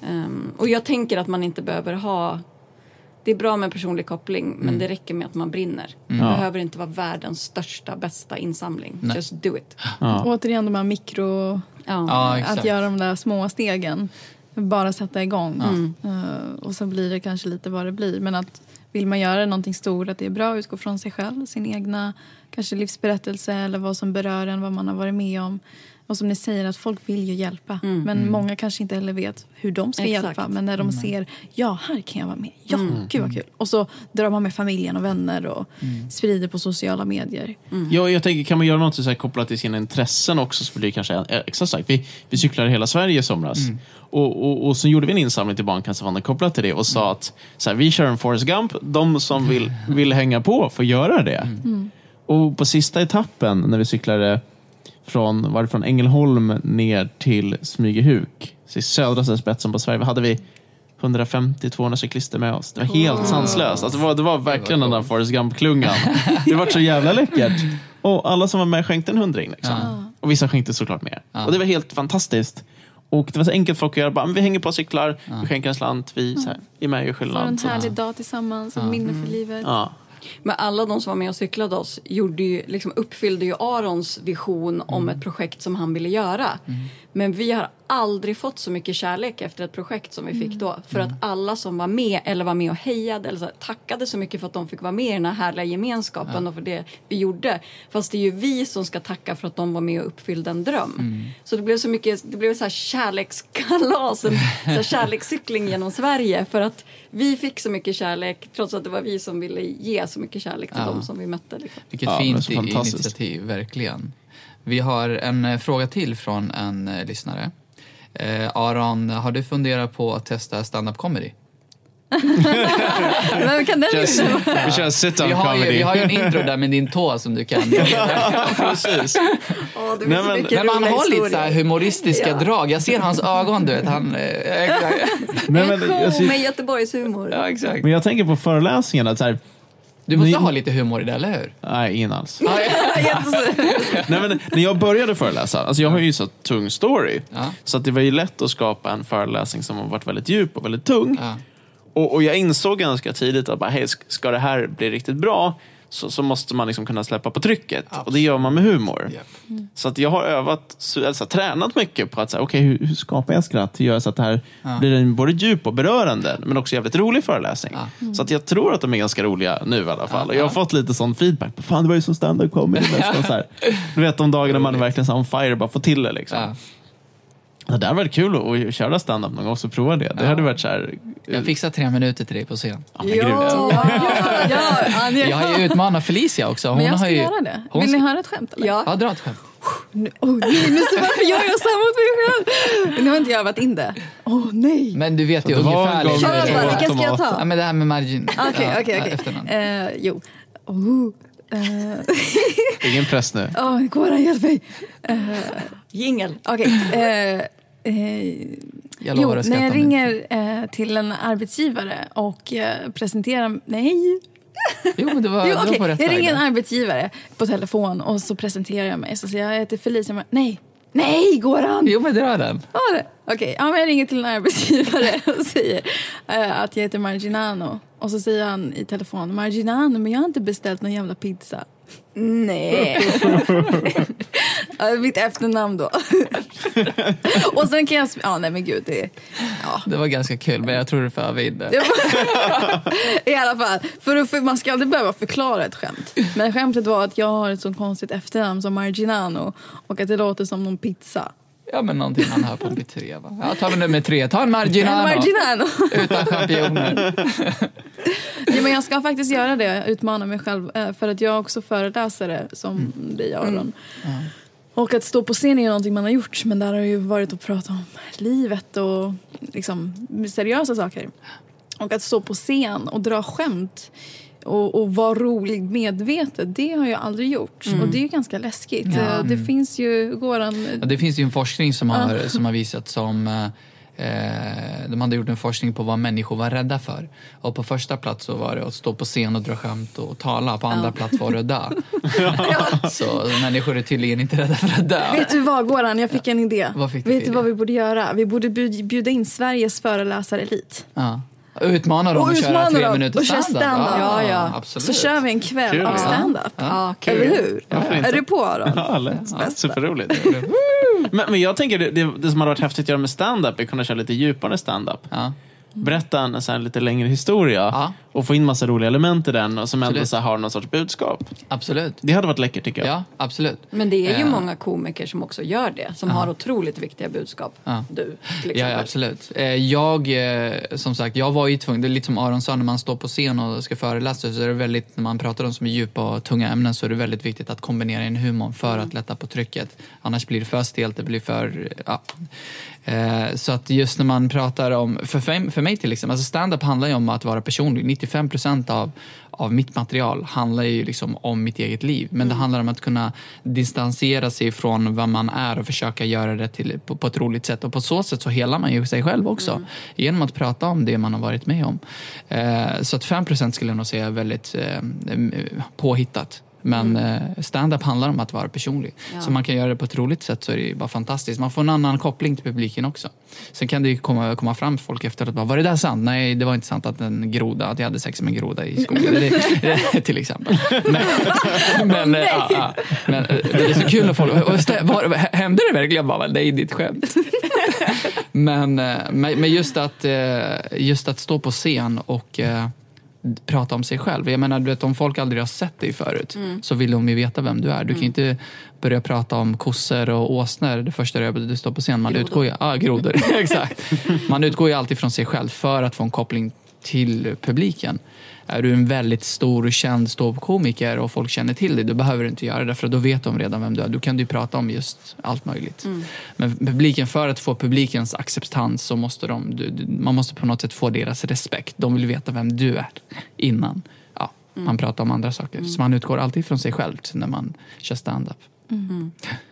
Ehm, och jag tänker att man inte behöver ha det är bra med personlig koppling men det räcker med att man brinner. Det behöver inte vara världens största, bästa insamling. Just do it. Återigen de här mikro... Ja. Ja, att göra de där små stegen. Bara sätta igång. Eh, och så blir det kanske lite vad det blir. Men att vill man göra någonting stort, att det är bra att utgå från sig själv. Sin egna kanske livsberättelse eller vad som berör en, vad man har varit med om. Och som ni säger, att folk vill ju hjälpa. Men många kanske inte heller vet hur de ska Exakt. hjälpa. Men när de ser, ja här kan jag vara med. Ja, gud vad kul. Och så drar man med familjen och vänner och sprider på sociala medier. Ja, jag tänker, kan man göra något så här kopplat till sina intressen också så blir det kanske extra starkt. Vi, vi cyklade hela Sverige i somras. Och, och, och så gjorde vi en insamling till Barncancerfonden kopplat till det och sa att så här, vi kör en Forrest Gump. De som vill, vill hänga på får göra det. Och på sista etappen när vi cyklade från, var det från Ängelholm ner till Smygehuk, så i södra spetsen på Sverige, hade vi 150-200 cyklister med oss. Det var helt sanslöst. Alltså, det, var, det var verkligen den där Forrest Gump-klungan. Det var så jävla läckert. Och alla som var med skänkte en hundring. Liksom. Och vissa skänkte såklart mer. Och det var helt fantastiskt. Och det var så enkelt för folk att göra. Bara, vi hänger på cyklar, vi skänker en slant, vi så här, är med och gör Får en skillnad. Härlig dag tillsammans, ett minne för livet. Ja. Men alla de som var med och cyklade oss gjorde ju, liksom uppfyllde ju Arons vision om ett projekt som han ville göra. Men vi har aldrig fått så mycket kärlek efter ett projekt som vi fick då. För att alla som var med eller var med och hejade eller så, tackade så mycket för att de fick vara med i den här härliga gemenskapen och för det vi gjorde. Fast det är ju vi som ska tacka för att de var med och uppfyllde en dröm. Så det blev så mycket, det blev så här kärlekskalas, en så här kärlekscykling genom Sverige. För att vi fick så mycket kärlek trots att det var vi som ville ge så mycket kärlek till Ja. dem som vi mötte. Liksom. Vilket Ja, fint initiativ, verkligen. Vi har en eh, fråga till från en eh, lyssnare. Eh, Aron, har du funderat på att testa stand-up comedy? Vem kan den Just, vi kör har, ju, comedy. vi har ju en intro där med din tå som du kan. Precis. Åh, det Nej, men- Men man roliga har lite så humoristiska Ja. drag. Jag ser hans ögon, du vet. Han, eh, exakt. Nej, men, En show alltså, med Göteborgs humor. Ja, exakt. men jag tänker på föreläsningarna. att Så här, Du måste Ni- ha lite humor i det, eller hur? nej, ingen alls. Nej, men när jag började föreläsa, alltså jag har ju så tung story. Ja. Så att det var ju lätt att skapa en föreläsning som har varit väldigt djup och väldigt tung. Ja. Och, och jag insåg ganska tidigt att bara, hey, sk- ska det här bli riktigt bra så, så måste man liksom kunna släppa på trycket. Och det gör man med humor. Japp. Så att jag har övat, så- alltså, tränat mycket på att säga, okay, hur, hur skapar jag skratt? Hur gör jag så att det här blir en både djup och berörande, men också jävligt rolig föreläsning. Så att jag tror att de är ganska roliga nu i alla fall. och jag har fått lite sån feedback. Fan, det var ju som stand-up comedy nästan. så här. Du vet de dagarna man verkligen så on fire, bara får till det. Liksom. Ja. Ja, det hade varit kul att, köra stand-up någon gång och så prova det. Det hade varit så här... Jag fixar tre minuter till dig på scen. Ja, men. Ja, ja, Anja. Jag har ju utmanat Felicia också. Hon Men jag ska har ju, göra det. Hon Vill ni höra ett skämt? Eller? Ja. Ja, dra ett skämt. Nu, oh, nej, nu så varför gör jag samma mot mig själv? Nu har inte jag övat in det. Åh nej. Men du vet ju var en ungefär. Kör bara, var vilken ska jag ta? Ja, men det här med margin. Okej, ja, okej, ja, okej. efternamn. Eh, Jo. Oh. eh, Ingen press nu. Åh, Goran, hjälp mig. Eh, Jingel. Okej. eh, eh, Jag lovar jo, att när jag ringer eh, till en arbetsgivare och eh, presenterar... Nej! Jo, men det var, Jo, det var rätt Jag ringer en arbetsgivare på telefon och så presenterar jag mig. Så säger jag, jag heter Felicia. Men, nej! Nej, Goran! Jo, men dra den. Var det? Okej, ja, men jag ringer till en arbetsgivare och säger eh, att jag heter Marginano. Och så säger han i telefon, Marginano, men jag har inte beställt någon jävla pizza. Nej. Mitt efternamn då. och sen kan jag... Ja, nej men gud. Det, ja. Det var ganska kul, men jag tror du in det. I alla fall, för man ska aldrig behöva förklara ett skämt. Men skämtet var att jag har ett så konstigt efternamn som Marginano och att det låter som någon pizza. Ja, men någonting man hör på B3, va? Ja, vi nummer tre. Ta en En marginano. Marginano. Utan champinjoner. Ja, men jag ska faktiskt göra det, utmana mig själv. eh, För att jag är också föreläsare som dig Aron. Och att stå på scen är ju någonting man har gjort. Men där har ju varit att prata om livet och liksom seriösa saker. Och att stå på scen och dra skämt och, och vara rolig medvetet, det har jag aldrig gjort. Och det är ju ganska läskigt. Ja. Eh, Det finns ju, Goran, Ja, det finns ju en forskning som har, som har visat som eh, Eh, de hade gjort en forskning på vad människor var rädda för. Och på första plats så var det att stå på scen och dra skämt och tala. På andra plats var det att dö. Så människor är tydligen inte rädda för att dö. Vet du vad Goran, jag fick en idé. Vad fick du Vet du vad vi borde göra? Vi borde bjud- bjuda in Sveriges föreläsarelit. Ja. Utmana dem Och att köra tre minuter och stand-up. stand-up. Ja, ja. Absolut. Så kör vi en kväll Kul. av Ja. stand-up. Ja, kul. Eller hur? Inte? Är du på Aron? Ja, lätt. Superroligt. men, men jag tänker, det, det, det som hade varit häftigt att göra med stand-up är att kunna köra lite djupare stand-up. Ja. Berätta en så lite längre historia Ja. Och få in massa roliga element i den och som ändå Absolut. så här har någon sorts budskap. Absolut. Det hade varit läckert tycker jag. Ja, absolut. Men det är ju Eh, många komiker som också gör det. Som har otroligt viktiga budskap. Ja. Du, till Ja, exempel. ja, absolut. Eh, Jag, eh, som sagt, jag var ju tvungen, det är lite som Aron sa, när man står på scen och ska föreläsa så är det väldigt, när man pratar om som är djupa och tunga ämnen så är det väldigt viktigt att kombinera in humorn för att lätta på trycket. Annars blir det för stelt, det blir för, ja. Så att just när man pratar om, för, för mig till exempel, alltså stand-up handlar ju om att vara personlig. 95 procent av, av mitt material handlar ju liksom om mitt eget liv. Men det handlar om att kunna distansera sig från vad man är och försöka göra det till, på, på ett roligt sätt. Och på så sätt så helar man ju sig själv också. Genom att prata om det man har varit med om. Eh, så att 5 procent skulle jag nog säga är väldigt eh, eh, påhittat. Men eh, stand-up handlar om att vara personlig. Så man kan göra det på ett roligt sätt så är det ju bara fantastiskt. Man får en annan koppling till publiken också. Sen kan det komma, komma fram folk efteråt bara, var det där sant? Nej, det var inte sant att en groda, att jag hade sex med en groda i skogen. det, till exempel. Men, men, ja, ja. men eh, det är så kul när folk, "Och stä- var, hände det verkligen? Jag bara, nej, det är ett skämt. Men, eh, men men just, att, just att stå på scen och prata om sig själv. Jag menar, du vet, om folk aldrig har sett dig förut så vill de ju veta vem du är. Du kan ju inte börja prata om kossor och åsnor det första du står på scen. Man utgår ju, ja, grodor. Exakt. Man utgår ju alltid från sig själv för att få en koppling till publiken. Är du en väldigt stor och känd ståuppkomiker och folk känner till dig, då behöver du inte göra det för då vet de redan vem du är. Då kan du prata om just allt möjligt. Men publiken, för att få publikens acceptans så måste de, du, du, man måste på något sätt få deras respekt. De vill veta vem du är innan ja, man pratar om andra saker. Så man utgår alltid från sig själv när man kör stand-up.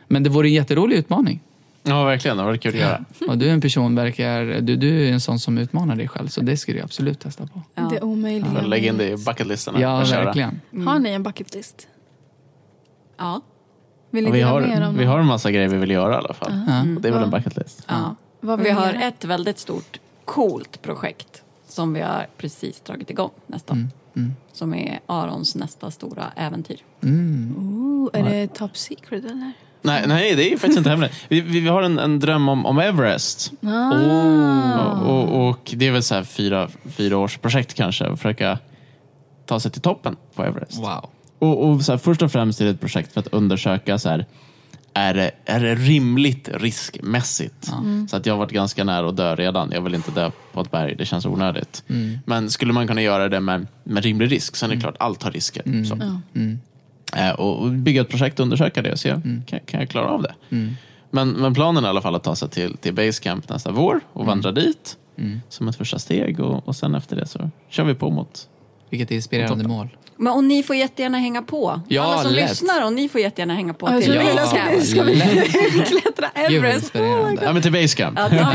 Men det vore en jätterolig utmaning. Ja, verkligen. Det var kul att göra. Och du är en person, verkar, du, du är en sån som utmanar dig själv. Så det skulle jag absolut testa på. Ja. Det omöjliga. Lägger in det i bucketlistorna. Ja, verkligen. Har ni en bucket list? Ja. Vill Ja, ni vi, har, om vi har en massa grejer vi vill göra i alla fall. Ja. Det är väl en bucketlist. Ja. Vill Vi har göra? ett väldigt stort, coolt projekt som vi har precis dragit igång nästan. Som är Arons nästa stora äventyr. Oh, är det top secret eller? Nej, nej, det är faktiskt inte hemligt. Vi, vi, har en, en dröm om, om Everest. Och, och, och det är väl så här fyra, fyra års projekt kanske. Att försöka ta sig till toppen på Everest. Wow. Och, och så här, först och främst är det ett projekt för att undersöka så här, är det, är det rimligt riskmässigt? Så att jag har varit ganska nära att dö redan. Jag vill inte dö på ett berg, det känns onödigt. Men skulle man kunna göra det med, med rimlig risk, sen är det klart allt har risker. Så. Eh, och bygga ett projekt och undersöka det och se, kan, kan jag klara av det? Men, men planen är i alla fall att ta sig till, till Basecamp nästa vår och vandra dit som ett första steg. Och, och sen efter det så kör vi på mot Vilket inspirerande mål. Men och ni får jättegärna hänga på. Ja, Alla som lätt. lyssnar och ni får jättegärna hänga på Ja, till jag Basecamp. ska, ska vi lätt. klättra Everest? inspirerande. ja, men till Basecamp. Ja.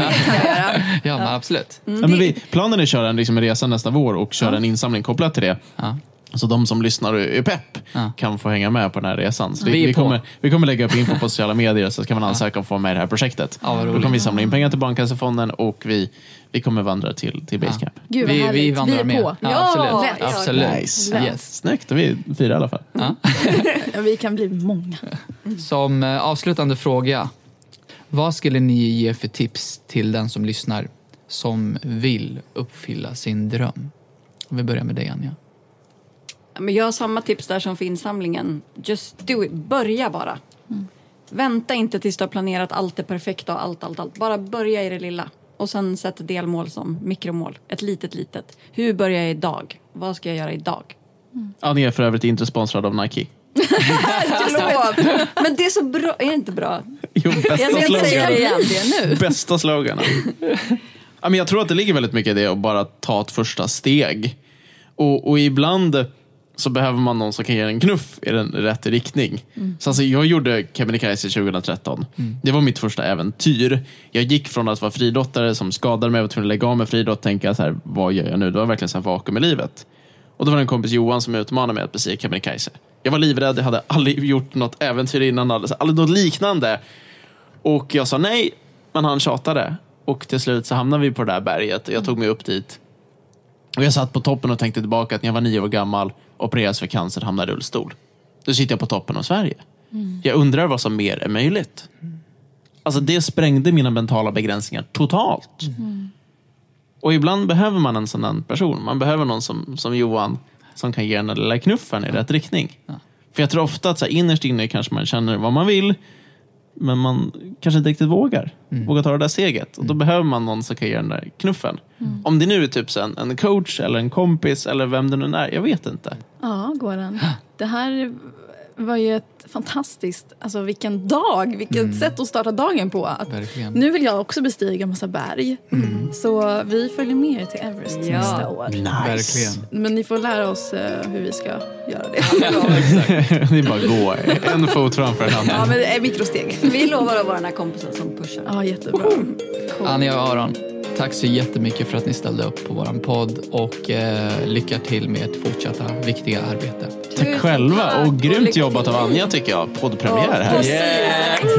Ja, men absolut. Ja, men vi, planen är att köra en, liksom, en resa nästa vår och köra en insamling kopplat till det. Ja. Så de som lyssnar och är pepp Ja. kan få hänga med på den här resan. Så vi, Vi är vi, kommer, vi kommer lägga upp info på sociala medier så kan man ansöka om att få vara med i det här projektet. Ja, Då kommer vi samla in pengar till Barncancerfonden och vi, vi kommer vandra till, till Basecamp. Gud vad vi, vi vandrar är med. på. Ja, Ja, absolut. lätt. absolut. Nice. Yes. Snyggt, vi är fyra i alla fall. Ja. Ja, vi kan bli många. Som eh, avslutande fråga. Vad skulle ni ge för tips till den som lyssnar som vill uppfylla sin dröm? Vi börjar med dig Anja. Men jag har samma tips där som för insamlingen. Just do it. Börja bara. Vänta inte tills du har planerat allt det perfekta och allt, allt, allt. Bara börja i det lilla. Och sen sätt delmål som mikromål. Ett litet, litet. Hur börjar jag idag? Vad ska jag göra idag? Anja är för övrigt inte sponsrad av Nike. Förlåt. Men det är så bra. Är det inte bra? Jo, Jag bästa ska inte säga det igen. Det nu. Bästa sloganen. ja, men jag tror att det ligger väldigt mycket i det att bara ta ett första steg. Och, och ibland så behöver man någon som kan ge en knuff i den rätt riktning. Så alltså, jag gjorde Kebnekaise 2013. Det var mitt första äventyr. Jag gick från att vara friidrottare som skadade mig, jag var tvungen att lägga av med friidrott och tänka så här, vad gör jag nu? Det var verkligen så här vakuum i livet. Och då var det en kompis Johan som utmanade mig att bestiga Kebnekaise. Jag var livrädd, jag hade aldrig gjort något äventyr innan, aldrig, aldrig något liknande. Och jag sa nej, men han tjatade. Och till slut så hamnade vi på det där berget och jag tog mig upp dit. Och jag satt på toppen och tänkte tillbaka att när jag var nio år gammal, opererades för cancer, hamnade i rullstol. Nu sitter jag på toppen av Sverige. Jag undrar vad som mer är möjligt. Alltså det sprängde mina mentala begränsningar totalt. Och ibland behöver man en sån där person. Man behöver någon som, som Johan som kan ge den där lilla knuffen i rätt riktning. För jag tror ofta att så här, innerst inne kanske man känner vad man vill, men man kanske inte riktigt vågar. Vågar ta det där steget. Och då behöver man någon som kan ge den där knuffen. Om det nu är typ en, en coach eller en kompis eller vem det nu är, jag vet inte. Ja, Goran. Det här var ju ett fantastiskt, alltså vilken dag, vilket sätt att starta dagen på. Att Verkligen. nu vill jag också bestiga massa berg. Så vi följer med er till Everest Ja. nästa år. Verkligen. Men ni får lära oss eh, hur vi ska göra det. det är bara gå en fot framför den andra. ja, men det är mikrosteg. Vi lovar att vara den här kompisen som pushar. Ja, jättebra. Cool. Anja och Aron, tack så jättemycket för att ni ställde upp på våran podd och eh, lycka till med ert fortsatta viktiga arbete. Tack själva och grymt jobbat av Anja tycker jag. Poddpremiär här. Precis, en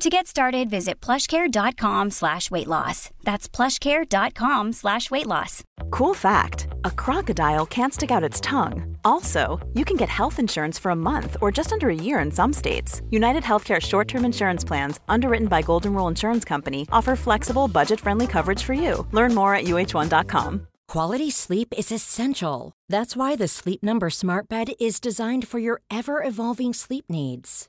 To get started, visit plushcare.com slash weight loss. That's plushcare.com slash weight loss. Cool fact a crocodile can't stick out its tongue. Also, you can get health insurance for a month or just under a year in some states. United Healthcare short term insurance plans, underwritten by Golden Rule Insurance Company, offer flexible, budget friendly coverage for you. Learn more at uh1.com. Quality sleep is essential. That's why the Sleep Number Smart Bed is designed for your ever evolving sleep needs.